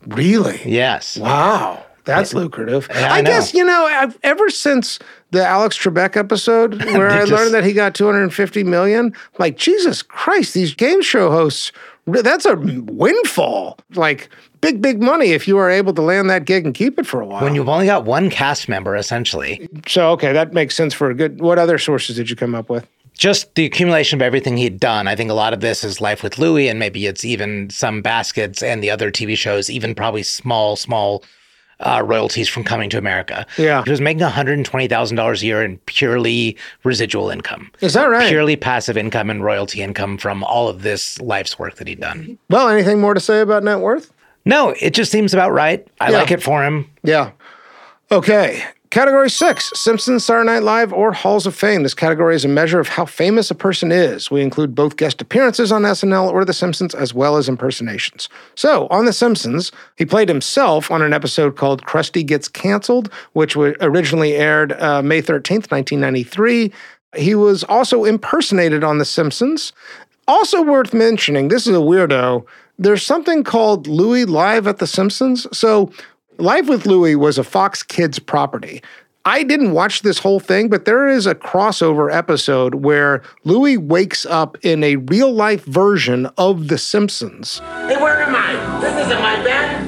really? Yes. Wow. That's lucrative. Yeah, I I, guess, you know, I've, ever since the Alex Trebek episode where I just- learned that he got 250 million, like, Jesus Christ, these game show hosts, that's a windfall. Like, big, big money if you are able to land that gig and keep it for a while. When you've only got one cast member, essentially, so, okay, that makes sense for a good. What other sources did you come up with? just the accumulation of everything he'd done. I think a lot of this is Life with Louie, and maybe it's even some baskets and the other TV shows, even probably small, small uh, royalties from coming to America. Yeah. He was making $120,000 a year in purely residual income. Is that right? Purely passive income and royalty income from all of this life's work that he'd done. Well, anything more to say about net worth? No, it just seems about right. I Yeah. like it for him. Yeah. Okay. Category six Simpsons, Saturday Night Live, or Halls of Fame. This category is a measure of how famous a person is. We include both guest appearances on SNL or The Simpsons, as well as impersonations. So, on The Simpsons, he played himself on an episode called Krusty Gets Canceled, which originally aired uh, May 13th, 1993. He was also impersonated on The Simpsons. Also worth mentioning, this is a weirdo. There's something called Louie Live at The Simpsons. So, Live with Louie was a Fox Kids property. I didn't watch this whole thing, but there is a crossover episode where Louie wakes up in a real life version of The Simpsons. Hey, where am I? This isn't my bed.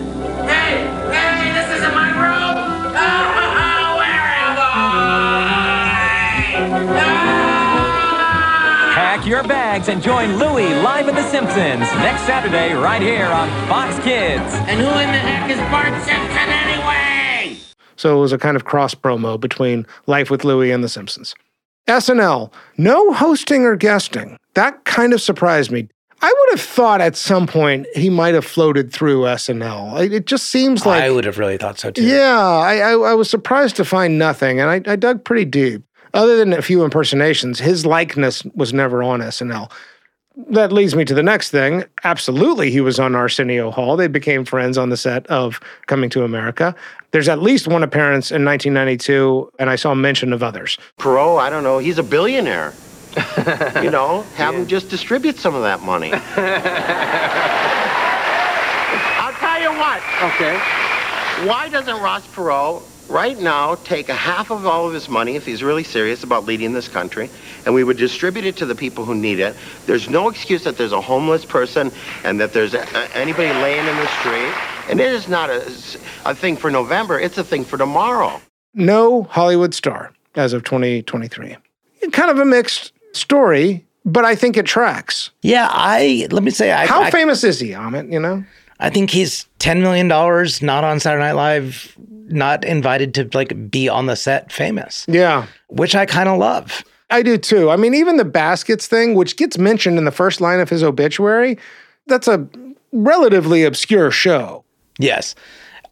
Pack your bags and join Louie live in The Simpsons next Saturday right here on Fox Kids. And who in the heck is Bart Simpson anyway? So it was a kind of cross promo between Life with Louie and The Simpsons. SNL, no hosting or guesting. That kind of surprised me. I would have thought at some point he might have floated through SNL. It, it just seems like I would have really thought so too. Yeah, I, I, I was surprised to find nothing, and I, I dug pretty deep. Other than a few impersonations, his likeness was never on SNL. That leads me to the next thing. Absolutely, he was on Arsenio Hall. They became friends on the set of Coming to America. There's at least one appearance in 1992, and I saw mention of others. Perot, I don't know, he's a billionaire. you know, have him just distribute some of that money. I'll tell you what. Okay. Why doesn't Ross Perot right now take a half of all of his money if he's really serious about leading this country and we would distribute it to the people who need it? There's no excuse that there's a homeless person and that there's a, a- anybody laying in the street. And it is not a, a thing for November, it's a thing for tomorrow. No Hollywood star as of 2023. Kind of a mixed story. but I think it tracks. Yeah, I let me say, I, How I, famous is he, Amit? You know? I think he's ten million dollars, not on Saturday Night Live, not invited to like be on the set, famous, Yeah. which I kind of love. I do too. I mean, even the baskets thing, which gets mentioned in the first line of his obituary, that's a relatively obscure show. Yes.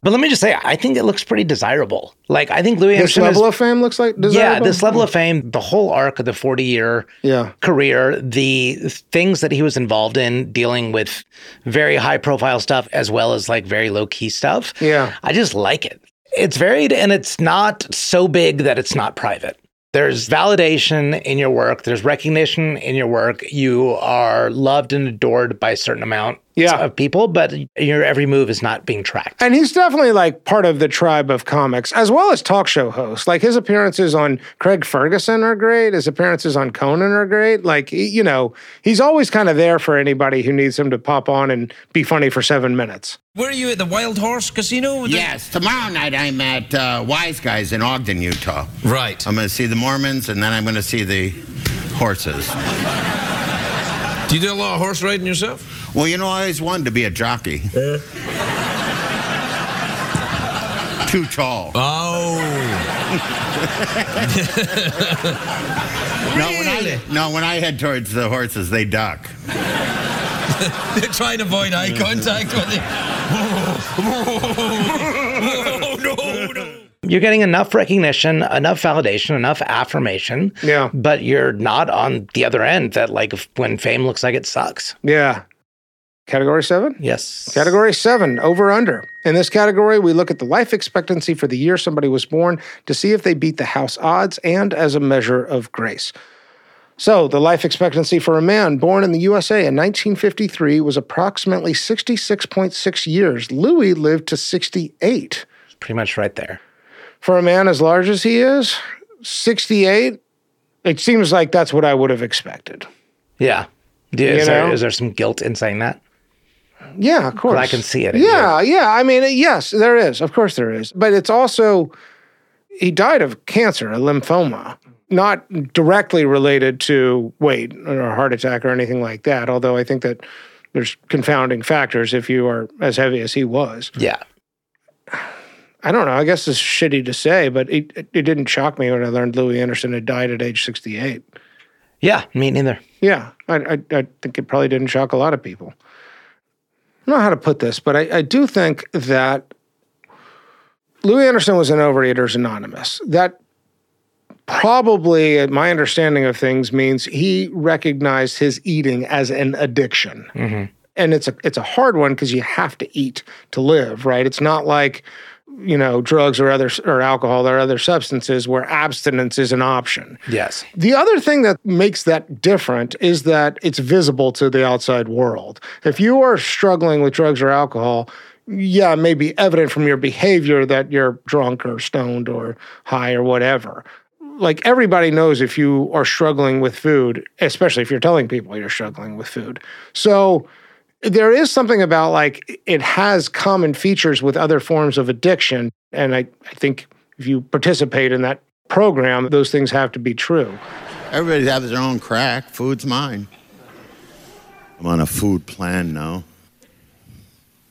But let me just say, I think it looks pretty desirable. Like, I think Louie This Anderson level is, of fame looks like yeah, this level of fame, the whole arc of the 40 year Yeah. career, the things that he was involved in dealing with very high profile stuff as well as like very low key stuff. Yeah. I just like it. It's varied and it's not so big that it's not private. There's validation in your work, there's recognition in your work. You are loved and adored by a certain amount Yeah. of people, but your every move is not being tracked. And he's definitely like part of the tribe of comics, as well as talk show hosts. Like his appearances on Craig Ferguson are great. His appearances on Conan are great. Like, you know, he's always kind of there for anybody who needs him to pop on and be funny for seven minutes. Where are you at the Wild Horse Casino? Yes, tomorrow night I'm at uh, Wise Guys in Ogden, Utah. Right. I'm going to see the Mormons and then I'm going to see the horses. Do you do a lot of horse riding yourself? Well, you know, I always wanted to be a jockey. Eh? Too tall. Oh. No, when I, no, when I head towards the horses, they duck. They're trying to avoid eye contact with you. Oh, no, no. You're getting enough recognition, enough validation, enough affirmation. Yeah. But you're not on the other end that like when fame looks like it sucks. Yeah. Category seven? Yes. Category seven, over under. In this category, we look at the life expectancy for the year somebody was born to see if they beat the house odds and as a measure of grace. So, the life expectancy for a man born in the USA in 1953 was approximately 66.6 years. Louie lived to 68. Pretty much right there. For a man as large as he is, 68, it seems like that's what I would have expected. Yeah. Do- Is, know? is there some guilt in saying that? Yeah, of course. I can see it Yeah, yeah. I mean, yes, there is. Of course, there is. But it's also, he died of cancer, a lymphoma, not directly related to weight or a heart attack or anything like that. Although I think that there's confounding factors if you are as heavy as he was. Yeah. I don't know. I guess it's shitty to say, but it, it, it didn't shock me when I learned Louie Anderson had died at age 68. Yeah, me neither. Yeah, I, I, I think it probably didn't shock a lot of people. I don't know how to put this, but I, I do think that Louie Anderson was an Overeaters Anonymous. That probably, my understanding of things, means he recognized his eating as an addiction. Mm-hmm. And it's a it's a hard one because you have to eat to live, right? It's not like you know drugs or other or alcohol or other substances where abstinence is an option. Yes. The other thing that makes that different is that it's visible to the outside world. If you are struggling with drugs or alcohol, yeah, it may be evident from your behavior that you're drunk or stoned or high or whatever. Like everybody knows if you are struggling with food, especially if you're telling people you're struggling with food. So there is something about like it has common features with other forms of addiction. And I, I think if you participate in that program, those things have to be true. Everybody has their own crack. Food's mine. I'm on a food plan now.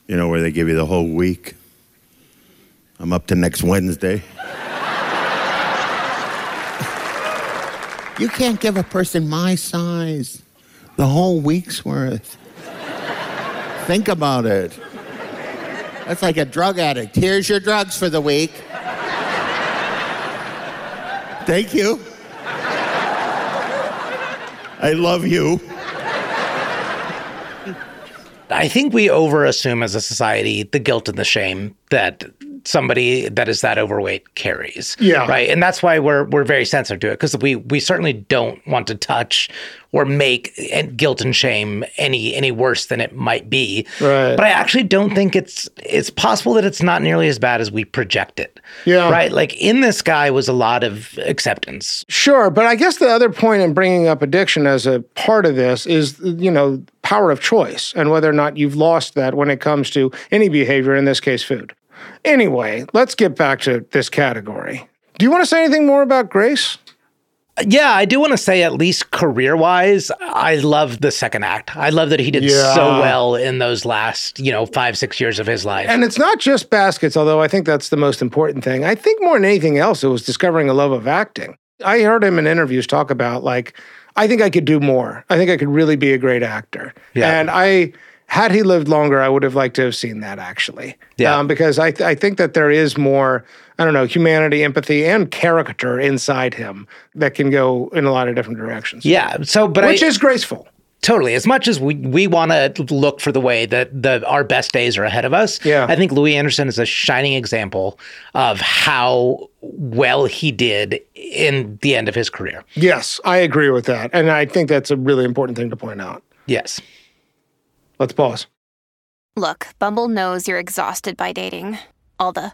You know, where they give you the whole week. I'm up to next Wednesday. You can't give a person my size the whole week's worth. Think about it. That's like a drug addict. Here's your drugs for the week. Thank you. I love you. I think we overassume as a society the guilt and the shame that somebody that is that overweight carries. Yeah. Right. And that's why we're we're very sensitive to it because we we certainly don't want to touch or make guilt and shame any any worse than it might be. Right. But I actually don't think it's it's possible that it's not nearly as bad as we project it. Yeah. Right. Like in this guy was a lot of acceptance. Sure, but I guess the other point in bringing up addiction as a part of this is, you know, power of choice and whether or not you've lost that when it comes to any behavior, in this case, food. Anyway, let's get back to this category. Do you want to say anything more about Grace? Yeah, I do want to say, at least career wise, I love the second act. I love that he did Yeah. so well in those last, you know, five, six years of his life. And it's not just baskets, although I think that's the most important thing. I think more than anything else, it was discovering a love of acting. I heard him in interviews talk about, like, I think I could do more. I think I could really be a great actor. Yeah. And I, had he lived longer, I would have liked to have seen that actually. Yeah. Um, because I, th- I think that there is more, I don't know, humanity, empathy, and character inside him that can go in a lot of different directions. yeah. So, but Which I, is graceful. Totally. As much as we, we want to look for the way that the our best days are ahead of us, Yeah. I think Louie Anderson is a shining example of how well he did in the end of his career. Yes, I agree with that. And I think that's a really important thing to point out. Yes. Let's pause. Look, Bumble knows you're exhausted by dating. All the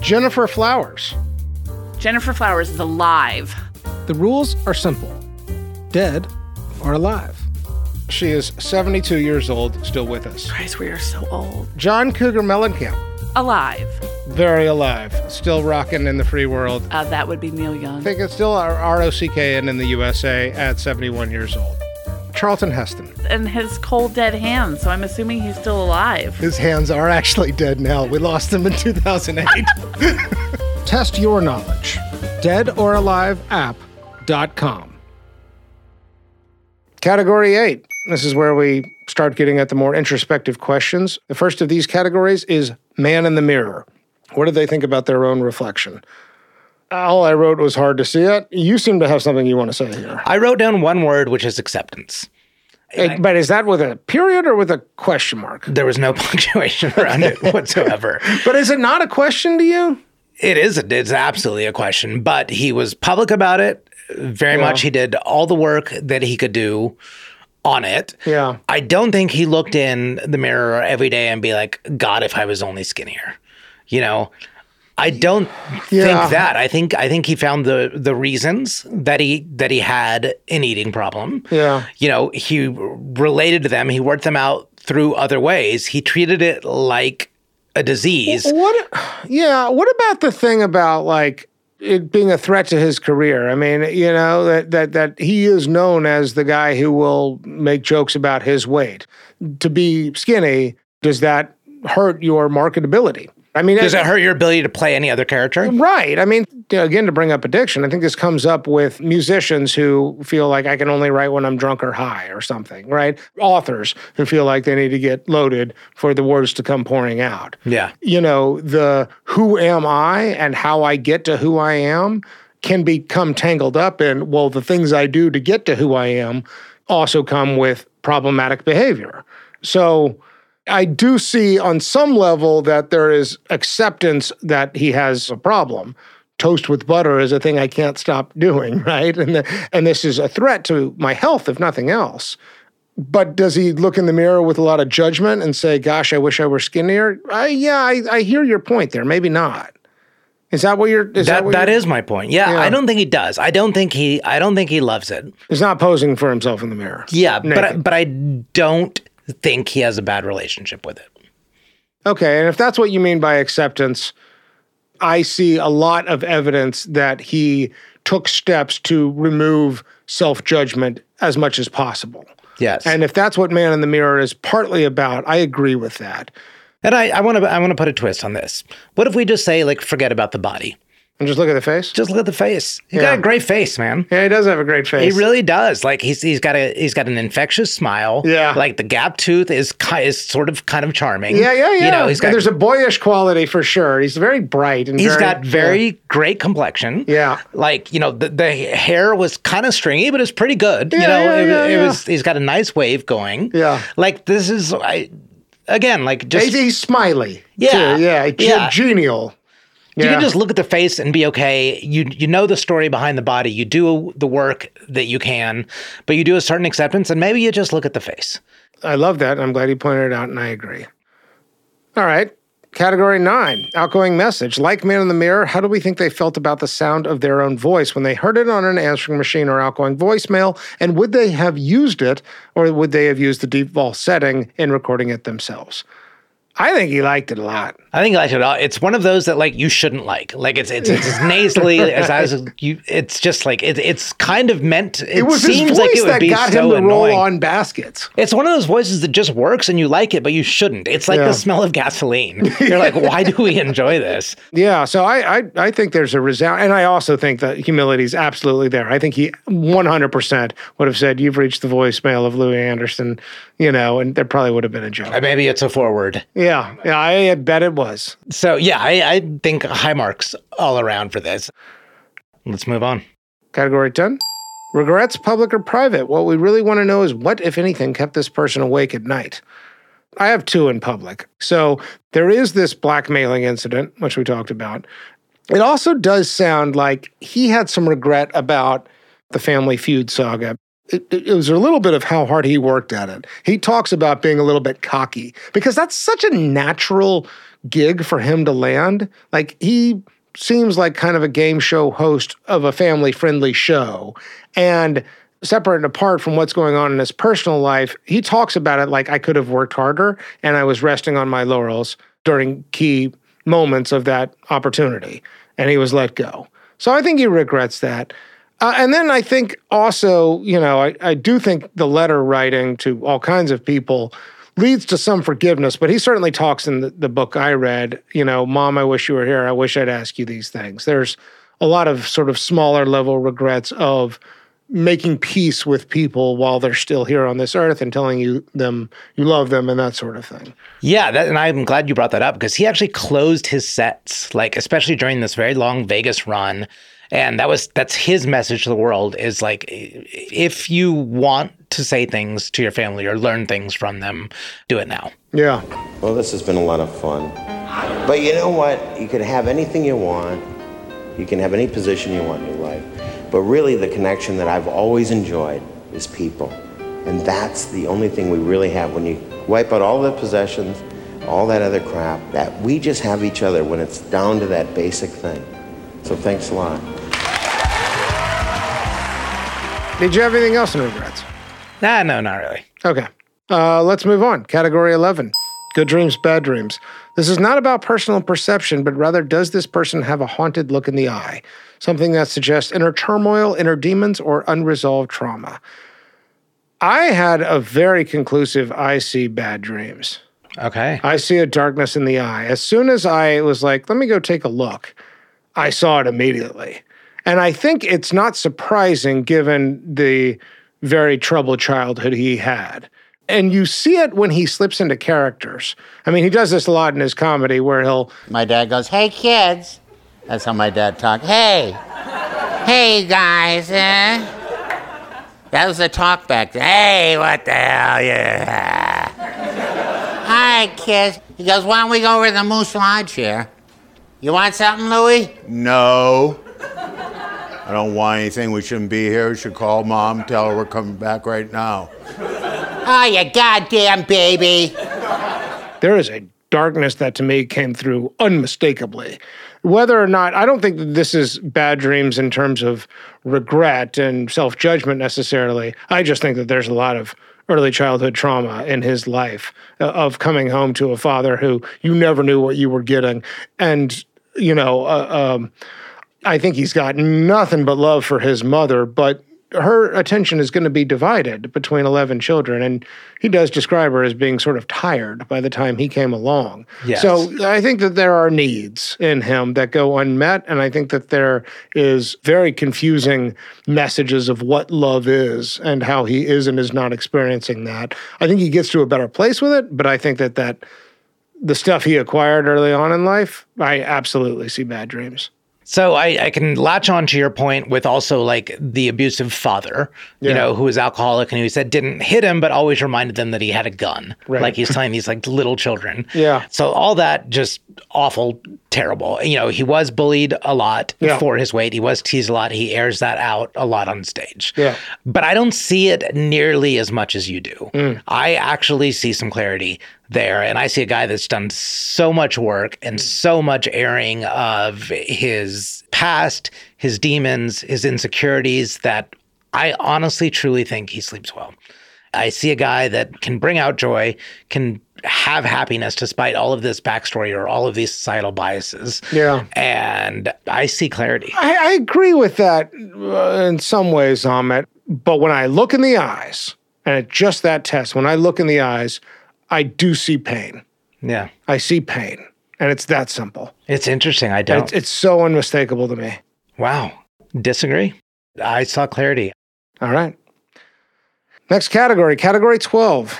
Gennifer Flowers. Gennifer Flowers is alive. The rules are simple dead or alive. She is 72 years old, still with us. Christ, we are so old. John Cougar Mellencamp, Alive. very alive, still rocking in the free world. Uh, that would be Neil Young. I think it's still our ROCKN in the USA at 71 years old. Charlton Heston. And his cold dead hands, so I'm assuming he's still alive. His hands are actually dead now. We lost them in 2008. Test your knowledge. Deadoraliveapp.com. Category 8. This is where we start getting at the more introspective questions. The first of these categories is man in the mirror. What do they think about their own reflection? All I wrote was hard to see it. You seem to have something you want to say here. I wrote down one word, which is acceptance. Eh, But is that with a period or with a question mark? There was no punctuation around it whatsoever. But is it not a question to you? It is. It's absolutely a question. But he was public about it. Very Yeah. much. He did all the work that he could do on it. Yeah. I don't think he looked in the mirror every day and be like, God, if I was only skinnier. You know, I don't Yeah. think that. I think I think he found the the reasons that he that he had an eating problem. Yeah. You know, he related to them. He worked them out through other ways. He treated it like a disease. What? Yeah. What about the thing about like it being a threat to his career? I mean, you know that that that he is known as the guy who will make jokes about his weight. To be skinny, does that hurt your marketability? I mean, Does it hurt your ability to play any other character? Right. I mean, you know, again, to bring up addiction, I think this comes up with musicians who feel like I can only write when I'm drunk or high or something, right? Authors who feel like they need to get loaded for the words to come pouring out. Yeah. You know, the who am I and how I get to who I am can become tangled up in, well, the things I do to get to who I am also come with problematic behavior. So, I do see on some level that there is acceptance that he has a problem. Toast with butter is a thing I can't stop doing, right? And the, and this is a threat to my health, if nothing else. But does he look in the mirror with a lot of judgment and say, "Gosh, I wish I were skinnier"? I, yeah, I, I hear your point there. Maybe not. Is that what you're? Is that, that what that you're- is my point. Yeah, Yeah. I don't think he does. I don't think he. I don't think he loves it. He's not posing for himself in the mirror. Yeah, but I, but I don't think he has a bad relationship with it. Okay, and if that's what you mean by acceptance, I see a lot of evidence that he took steps to remove self judgment as much as possible. Yes, And if that's what Man in the Mirror is partly about, I agree with that. and I I want to I want to put a twist on this. What if we just say like forget about the body? And just look at the face. Just look at the face. He's Yeah. got a great face, man. Yeah, he does have a great face. He really does. Like he's he's got a he's got an infectious smile. Yeah. Like the gap tooth is ki- is sort of kind of charming. Yeah, yeah, yeah. You know, he's And got there's a boyish quality for sure. He's very bright and He's very- got very great complexion. Yeah. Like, you know, the, the hair was kind of stringy, but it's pretty good. you Yeah, know, yeah, it, yeah, it yeah. was, he's got a nice wave going. Yeah. Like, this is, I, again, like just. he's, he's smiley. Yeah, too. yeah, ge- yeah. genial. You Yeah. can just look at the face and be okay. You you know the story behind the body. You do the work that you can, but you do a certain acceptance, and maybe you just look at the face. I love that. and I'm glad you pointed it out, and I agree. All right. Category nine, outgoing message. Like Man in the Mirror, how do we think they felt about the sound of their own voice when they heard it on an answering machine or outgoing voicemail? And would they have used it, or would they have used the default setting in recording it themselves? I think he liked it a lot. I think he liked it. all- It's one of those that like you shouldn't like. Like it's it's, it's as nasally as, as you. It's just like it, it's kind of meant. It, It, was seems like it would be got so him to roll on baskets. It's one of those voices that just works and you like it, but you shouldn't. It's like Yeah. the smell of gasoline. You're like, why do we enjoy this? Yeah, so I, I I think there's a resound, and I also think that humility is absolutely there. I think he 100% would have said, "You've reached the voicemail of Louie Anderson," you know, and there probably would have been a joke. Uh, Maybe it's a forward. Yeah, yeah, I bet it was. So yeah, I, I think high marks all around for this. Let's move on. Category 10. Regrets, public or private? What we really want to know is what, if anything, kept this person awake at night. I have two in public. So there is this blackmailing incident, which we talked about. It also does sound like he had some regret about the Family Feud saga. It, it was a little bit of how hard he worked at it. He talks about being a little bit cocky because that's such a natural gig for him to land. Like he seems like kind of a game show host of a family friendly show. And separate and apart from what's going on in his personal life, he talks about it like I could have worked harder and I was resting on my laurels during key moments of that opportunity. And he was let go. So I think he regrets that. Uh, and then I think also, you know, I, I do think the letter writing to all kinds of people leads to some forgiveness, but he certainly talks in the, the book I read, you know, Mom, I wish you were here. I wish I'd ask you these things. There's a lot of sort of smaller level regrets of making peace with people while they're still here on this earth and telling you them you love them and that sort of thing. Yeah, that, and I'm glad you brought that up because he actually closed his sets, like especially during this very long Vegas run. And that was that's his message to the world is like if you want to say things to your family or learn things from them, do it now. Yeah. Well, this has been a lot of fun. But you know what? You can have anything you want. You can have any position you want in your life. But really, the connection that I've always enjoyed is people. And that's the only thing we really have. When you wipe out all the possessions, all that other crap, that we just have each other when it's down to that basic thing. So thanks a lot. Did you have anything else in regrets? Nah, no, not really. Okay. Uh, let's move on. Category 11 Good dreams, bad dreams. This is not about personal perception, but rather, does this person have a haunted look in the eye? Something that suggests inner turmoil, inner demons, or unresolved trauma. I had a very conclusive I see bad dreams. Okay. I see a darkness in the eye. As soon as I was like, let me go take a look, I saw it immediately. And I think it's not surprising given the very troubled childhood he had. And you see it when he slips into characters. I mean, he does this a lot in his comedy where he'll. My dad goes, Hey, kids. That's how my dad talked. Hey. Hey, guys. Eh? That was the talk back then. Hey, what the hell? Yeah. Hi, kids. He goes, Why don't we go over to the Moose Lodge here? You want something, Louie? No. I don't want anything. We shouldn't be here. We should call mom, tell her we're coming back right now. Oh, you goddamn baby. There is a darkness that to me came through unmistakably. Whether or not, I don't think that this is bad dreams in terms of regret and self judgment necessarily. I just think that there's a lot of early childhood trauma in his life uh, of coming home to a father who you never knew what you were getting. And, you know, uh, um, I think he's got nothing but love for his mother, but her attention is going to be divided between 11 children. And he does describe her as being sort of tired by the time he came along. Yes. So I think that there are needs in him that go unmet. And I think that there is very confusing messages of what love is and how he is and is not experiencing that. I think he gets to a better place with it, but I think that that the stuff he acquired early on in life, I absolutely see bad dreams. So I, I can latch on to your point with also like the abusive father, you know, who was alcoholic and who said didn't hit him, but always reminded them that he had a gun. Right. Like he's telling these like little children. Yeah. So all that just awful, terrible. You know, he was bullied a lot Yeah. for his weight. He was teased a lot. He airs that out a lot on stage. Yeah. But I don't see it nearly as much as you do. Mm. I actually see some clarity there. And I see a guy that's done so much work and so much airing of his past, his demons, his insecurities that I honestly, truly think he sleeps well. I see a guy that can bring out joy, can have happiness despite all of this backstory or all of these societal biases. Yeah. And I see clarity. I, I agree with that uh, in some ways, Amit. But when I look in the eyes, and at just that test, when I look in the eyes, I do see pain. Yeah. I see pain. And it's that simple. It's interesting. I don't. It's, it's so unmistakable to me. Wow. Disagree. I saw clarity. All right. Next category, category 12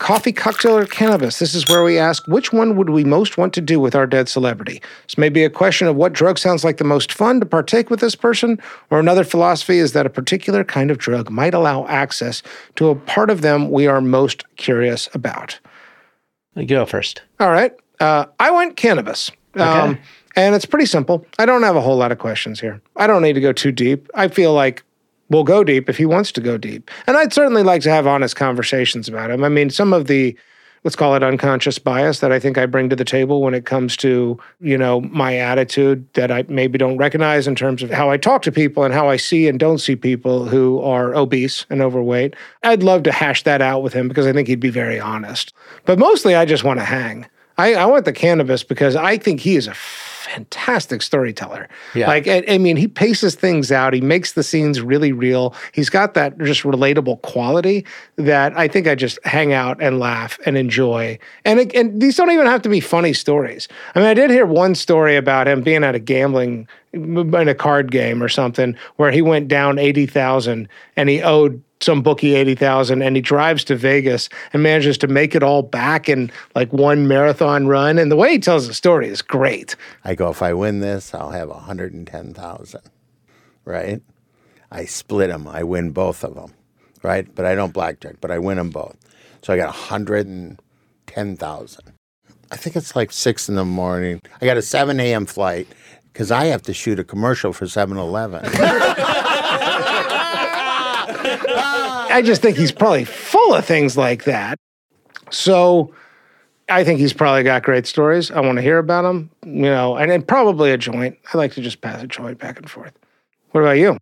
coffee, cocktail, or cannabis. This is where we ask which one would we most want to do with our dead celebrity? This may be a question of what drug sounds like the most fun to partake with this person, or another philosophy is that a particular kind of drug might allow access to a part of them we are most curious about. You go first. All right. Uh, I went cannabis. Um, and it's pretty simple. I don't have a whole lot of questions here. I don't need to go too deep. I feel like we'll go deep if he wants to go deep. And I'd certainly like to have honest conversations about him. I mean, some of the let's call it unconscious bias that I think I bring to the table when it comes to, you know, my attitude that I maybe don't recognize in terms of how I talk to people and how I see and don't see people who are obese and overweight. I'd love to hash that out with him because I think he'd be very honest. But mostly I just want to hang. I, I want the cannabis because I think he is a fantastic storyteller. Yeah. Like, I, I mean, he paces things out. He makes the scenes really real. He's got that just relatable quality that I think I just hang out and laugh and enjoy. And, it, and these don't even have to be funny stories. I mean, I did hear one story about him being at a gambling in a card game or something where he went down 80,000 and he owed some bookie 80,000 and he drives to Vegas and manages to make it all back in like one marathon run and the way he tells the story is great. I go, if I win this, I'll have 110,000, right? I split them. I win both of them, right? But I don't blackjack, but I win them both. So I got 110,000. I think it's like six in the morning. I got a 7 a.m. flight because I have to shoot a commercial for 7 Eleven. I just think he's probably full of things like that. So I think he's probably got great stories. I want to hear about them, you know, and, and probably a joint. I like to just pass a joint back and forth. What about you?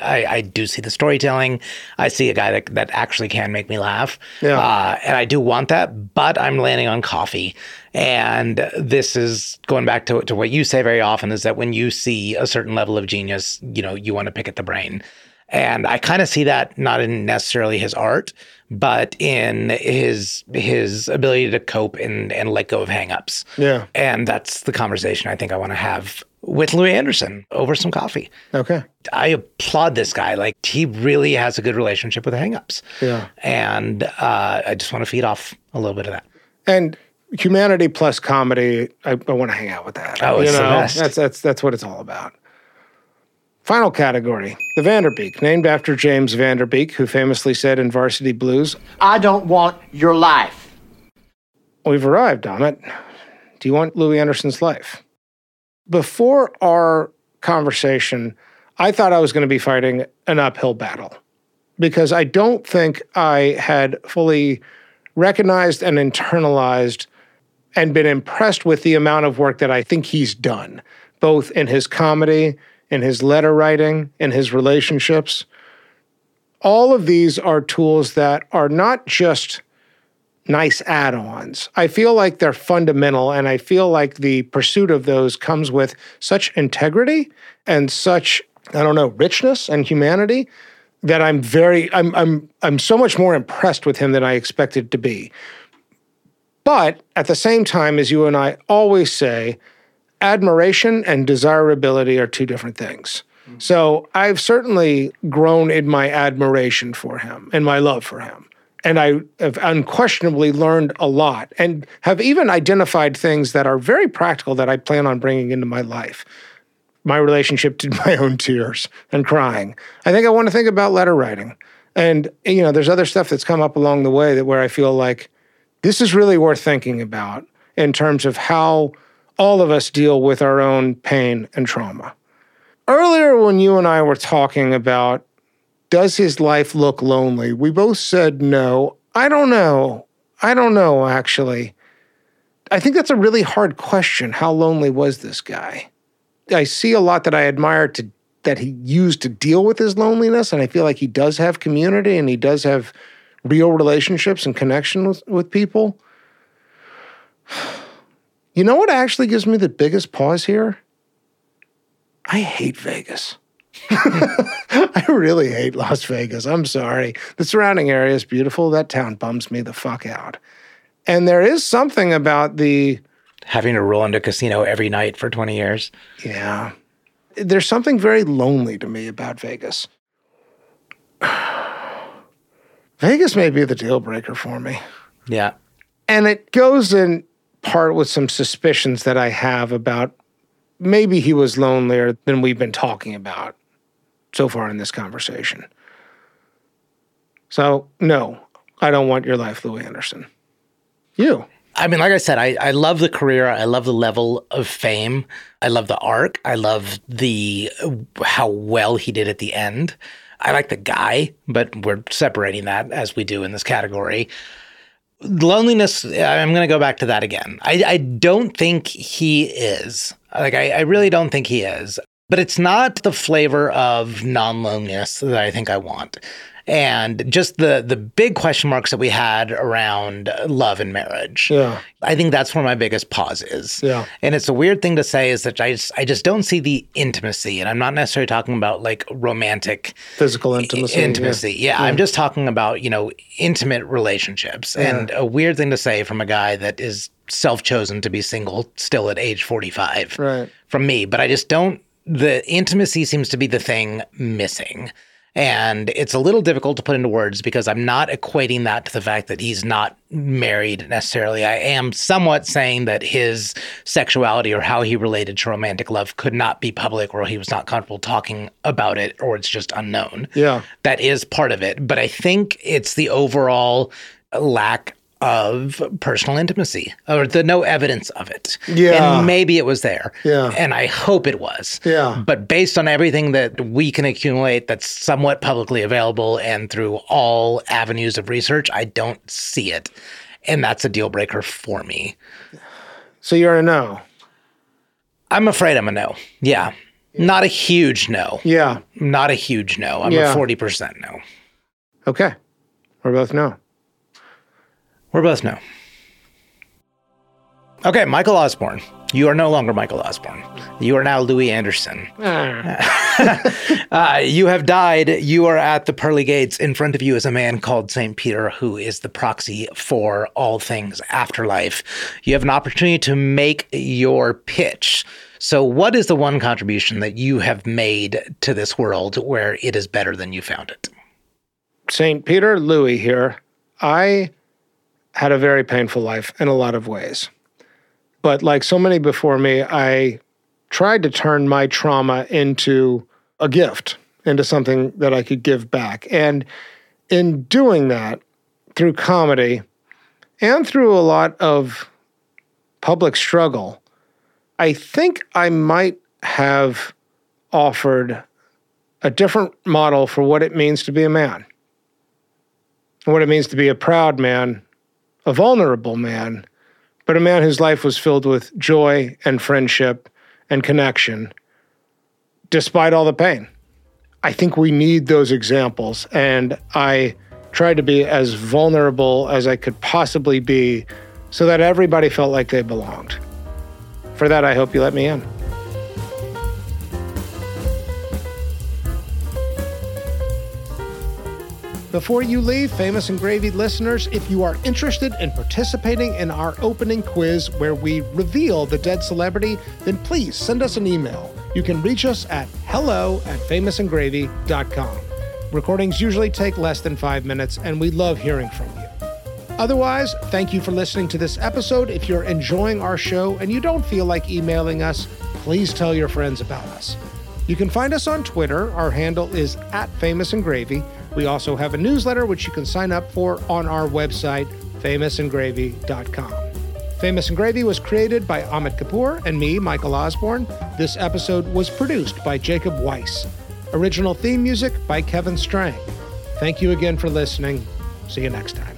I, I do see the storytelling. I see a guy that, that actually can make me laugh. Yeah. Uh, and I do want that, but I'm landing on coffee. And this is going back to, to what you say very often is that when you see a certain level of genius, you know, you want to pick at the brain. And I kind of see that not in necessarily his art, but in his his ability to cope and, and let go of hangups. Yeah. And that's the conversation I think I want to have with Louie Anderson over some coffee. Okay. I applaud this guy. Like he really has a good relationship with hangups. Yeah. And uh, I just want to feed off a little bit of that. And humanity plus comedy, I, I want to hang out with that. Oh, it's you the best. That's that's that's what it's all about. Final category, the Van Der Beek, named after James Van Der Beek, who famously said in Varsity Blues, I don't want your life. We've arrived, damn it. Do you want Louie Anderson's life? Before our conversation, I thought I was going to be fighting an uphill battle because I don't think I had fully recognized and internalized and been impressed with the amount of work that I think he's done, both in his comedy, in his letter writing, in his relationships. All of these are tools that are not just nice add ons. I feel like they're fundamental, and I feel like the pursuit of those comes with such integrity and such, I don't know, richness and humanity that I'm very I'm I'm I'm so much more impressed with him than I expected to be. But at the same time, as you and I always say, admiration and desirability are two different things. Mm-hmm. So I've certainly grown in my admiration for him and my love for him. And I have unquestionably learned a lot and have even identified things that are very practical that I plan on bringing into my life. My relationship to my own tears and crying. I think I want to think about letter writing. And, you know, there's other stuff that's come up along the way that where I feel like this is really worth thinking about in terms of how all of us deal with our own pain and trauma. Earlier, when you and I were talking about does his life look lonely, we both said no. I don't know. I don't know, actually. I think that's a really hard question. How lonely was this guy? I see a lot that I admire to that he used to deal with his loneliness, and I feel like he does have community and he does have real relationships and connection with, with people. You know what actually gives me the biggest pause here? I hate Vegas. I really hate Las Vegas. I'm sorry. The surrounding area is beautiful. That town bums me the fuck out. And there is something about the Having to roll into a casino every night for 20 years. Yeah. There's something very lonely to me about Vegas. Vegas may be the deal breaker for me. Yeah. And it goes in part with some suspicions that I have about maybe he was lonelier than we've been talking about so far in this conversation. So, no, I don't want your life, Louie Anderson. You. I mean, like I said, I, I love the career. I love the level of fame. I love the arc. I love the how well he did at the end. I like the guy, but we're separating that as we do in this category. Loneliness, I'm going to go back to that again. I, I don't think he is. Like, I, I really don't think he is. But it's not the flavor of non loneliness that I think I want. And just the the big question marks that we had around love and marriage. Yeah. I think that's where my biggest pause is. Yeah. And it's a weird thing to say is that I just I just don't see the intimacy. And I'm not necessarily talking about like romantic Physical intimacy. intimacy. Yeah, I'm just talking about, you know, intimate relationships. Yeah. And a weird thing to say from a guy that is self-chosen to be single still at age 45 Right. from me, but I just don't the intimacy seems to be the thing missing. And it's a little difficult to put into words because I'm not equating that to the fact that he's not married necessarily. I am somewhat saying that his sexuality or how he related to romantic love could not be public or he was not comfortable talking about it or it's just unknown. Yeah. That is part of it. But I think it's the overall lack of personal intimacy or the no evidence of it. Yeah. And maybe it was there. Yeah. And I hope it was. Yeah. But based on everything that we can accumulate that's somewhat publicly available and through all avenues of research, I don't see it. And that's a deal breaker for me. So you're a no. I'm afraid I'm a no. Yeah. Not a huge no. Yeah. Not a huge no. I'm Yeah. a 40% no. Okay. We're both no. We're both no. Okay, Michael Osborne. You are no longer Michael Osborne. You are now Louie Anderson. Uh, you have died. You are at the pearly gates. In front of you is a man called St. Peter, who is the proxy for all things afterlife. You have an opportunity to make your pitch. So, what is the one contribution that you have made to this world where it is better than you found it? St. Peter, Louis here. I had a very painful life in a lot of ways. But like so many before me, I tried to turn my trauma into a gift, into something that I could give back. And in doing that, through comedy and through a lot of public struggle, I think I might have offered a different model for what it means to be a man, what it means to be a proud man, a vulnerable man, but a man whose life was filled with joy and friendship and connection, despite all the pain. I think we need those examples, and I tried to be as vulnerable as I could possibly be so that everybody felt like they belonged. For that, I hope you let me in. Before you leave, Famous and Gravy listeners, if you are interested in participating in our opening quiz where we reveal the dead celebrity, then please send us an email. You can reach us at hello at famousandgravy.com. Recordings usually take less than five minutes, and we love hearing from you. Otherwise, thank you for listening to this episode. If you're enjoying our show and you don't feel like emailing us, please tell your friends about us. You can find us on Twitter. Our handle is at Famous and Gravy. We also have a newsletter which you can sign up for on our website, famousandgravy.com. Famous and Gravy was created by Amit Kapoor and me, Michael Osborne. This episode was produced by Jacob Weiss. Original theme music by Kevin Strang. Thank you again for listening. See you next time.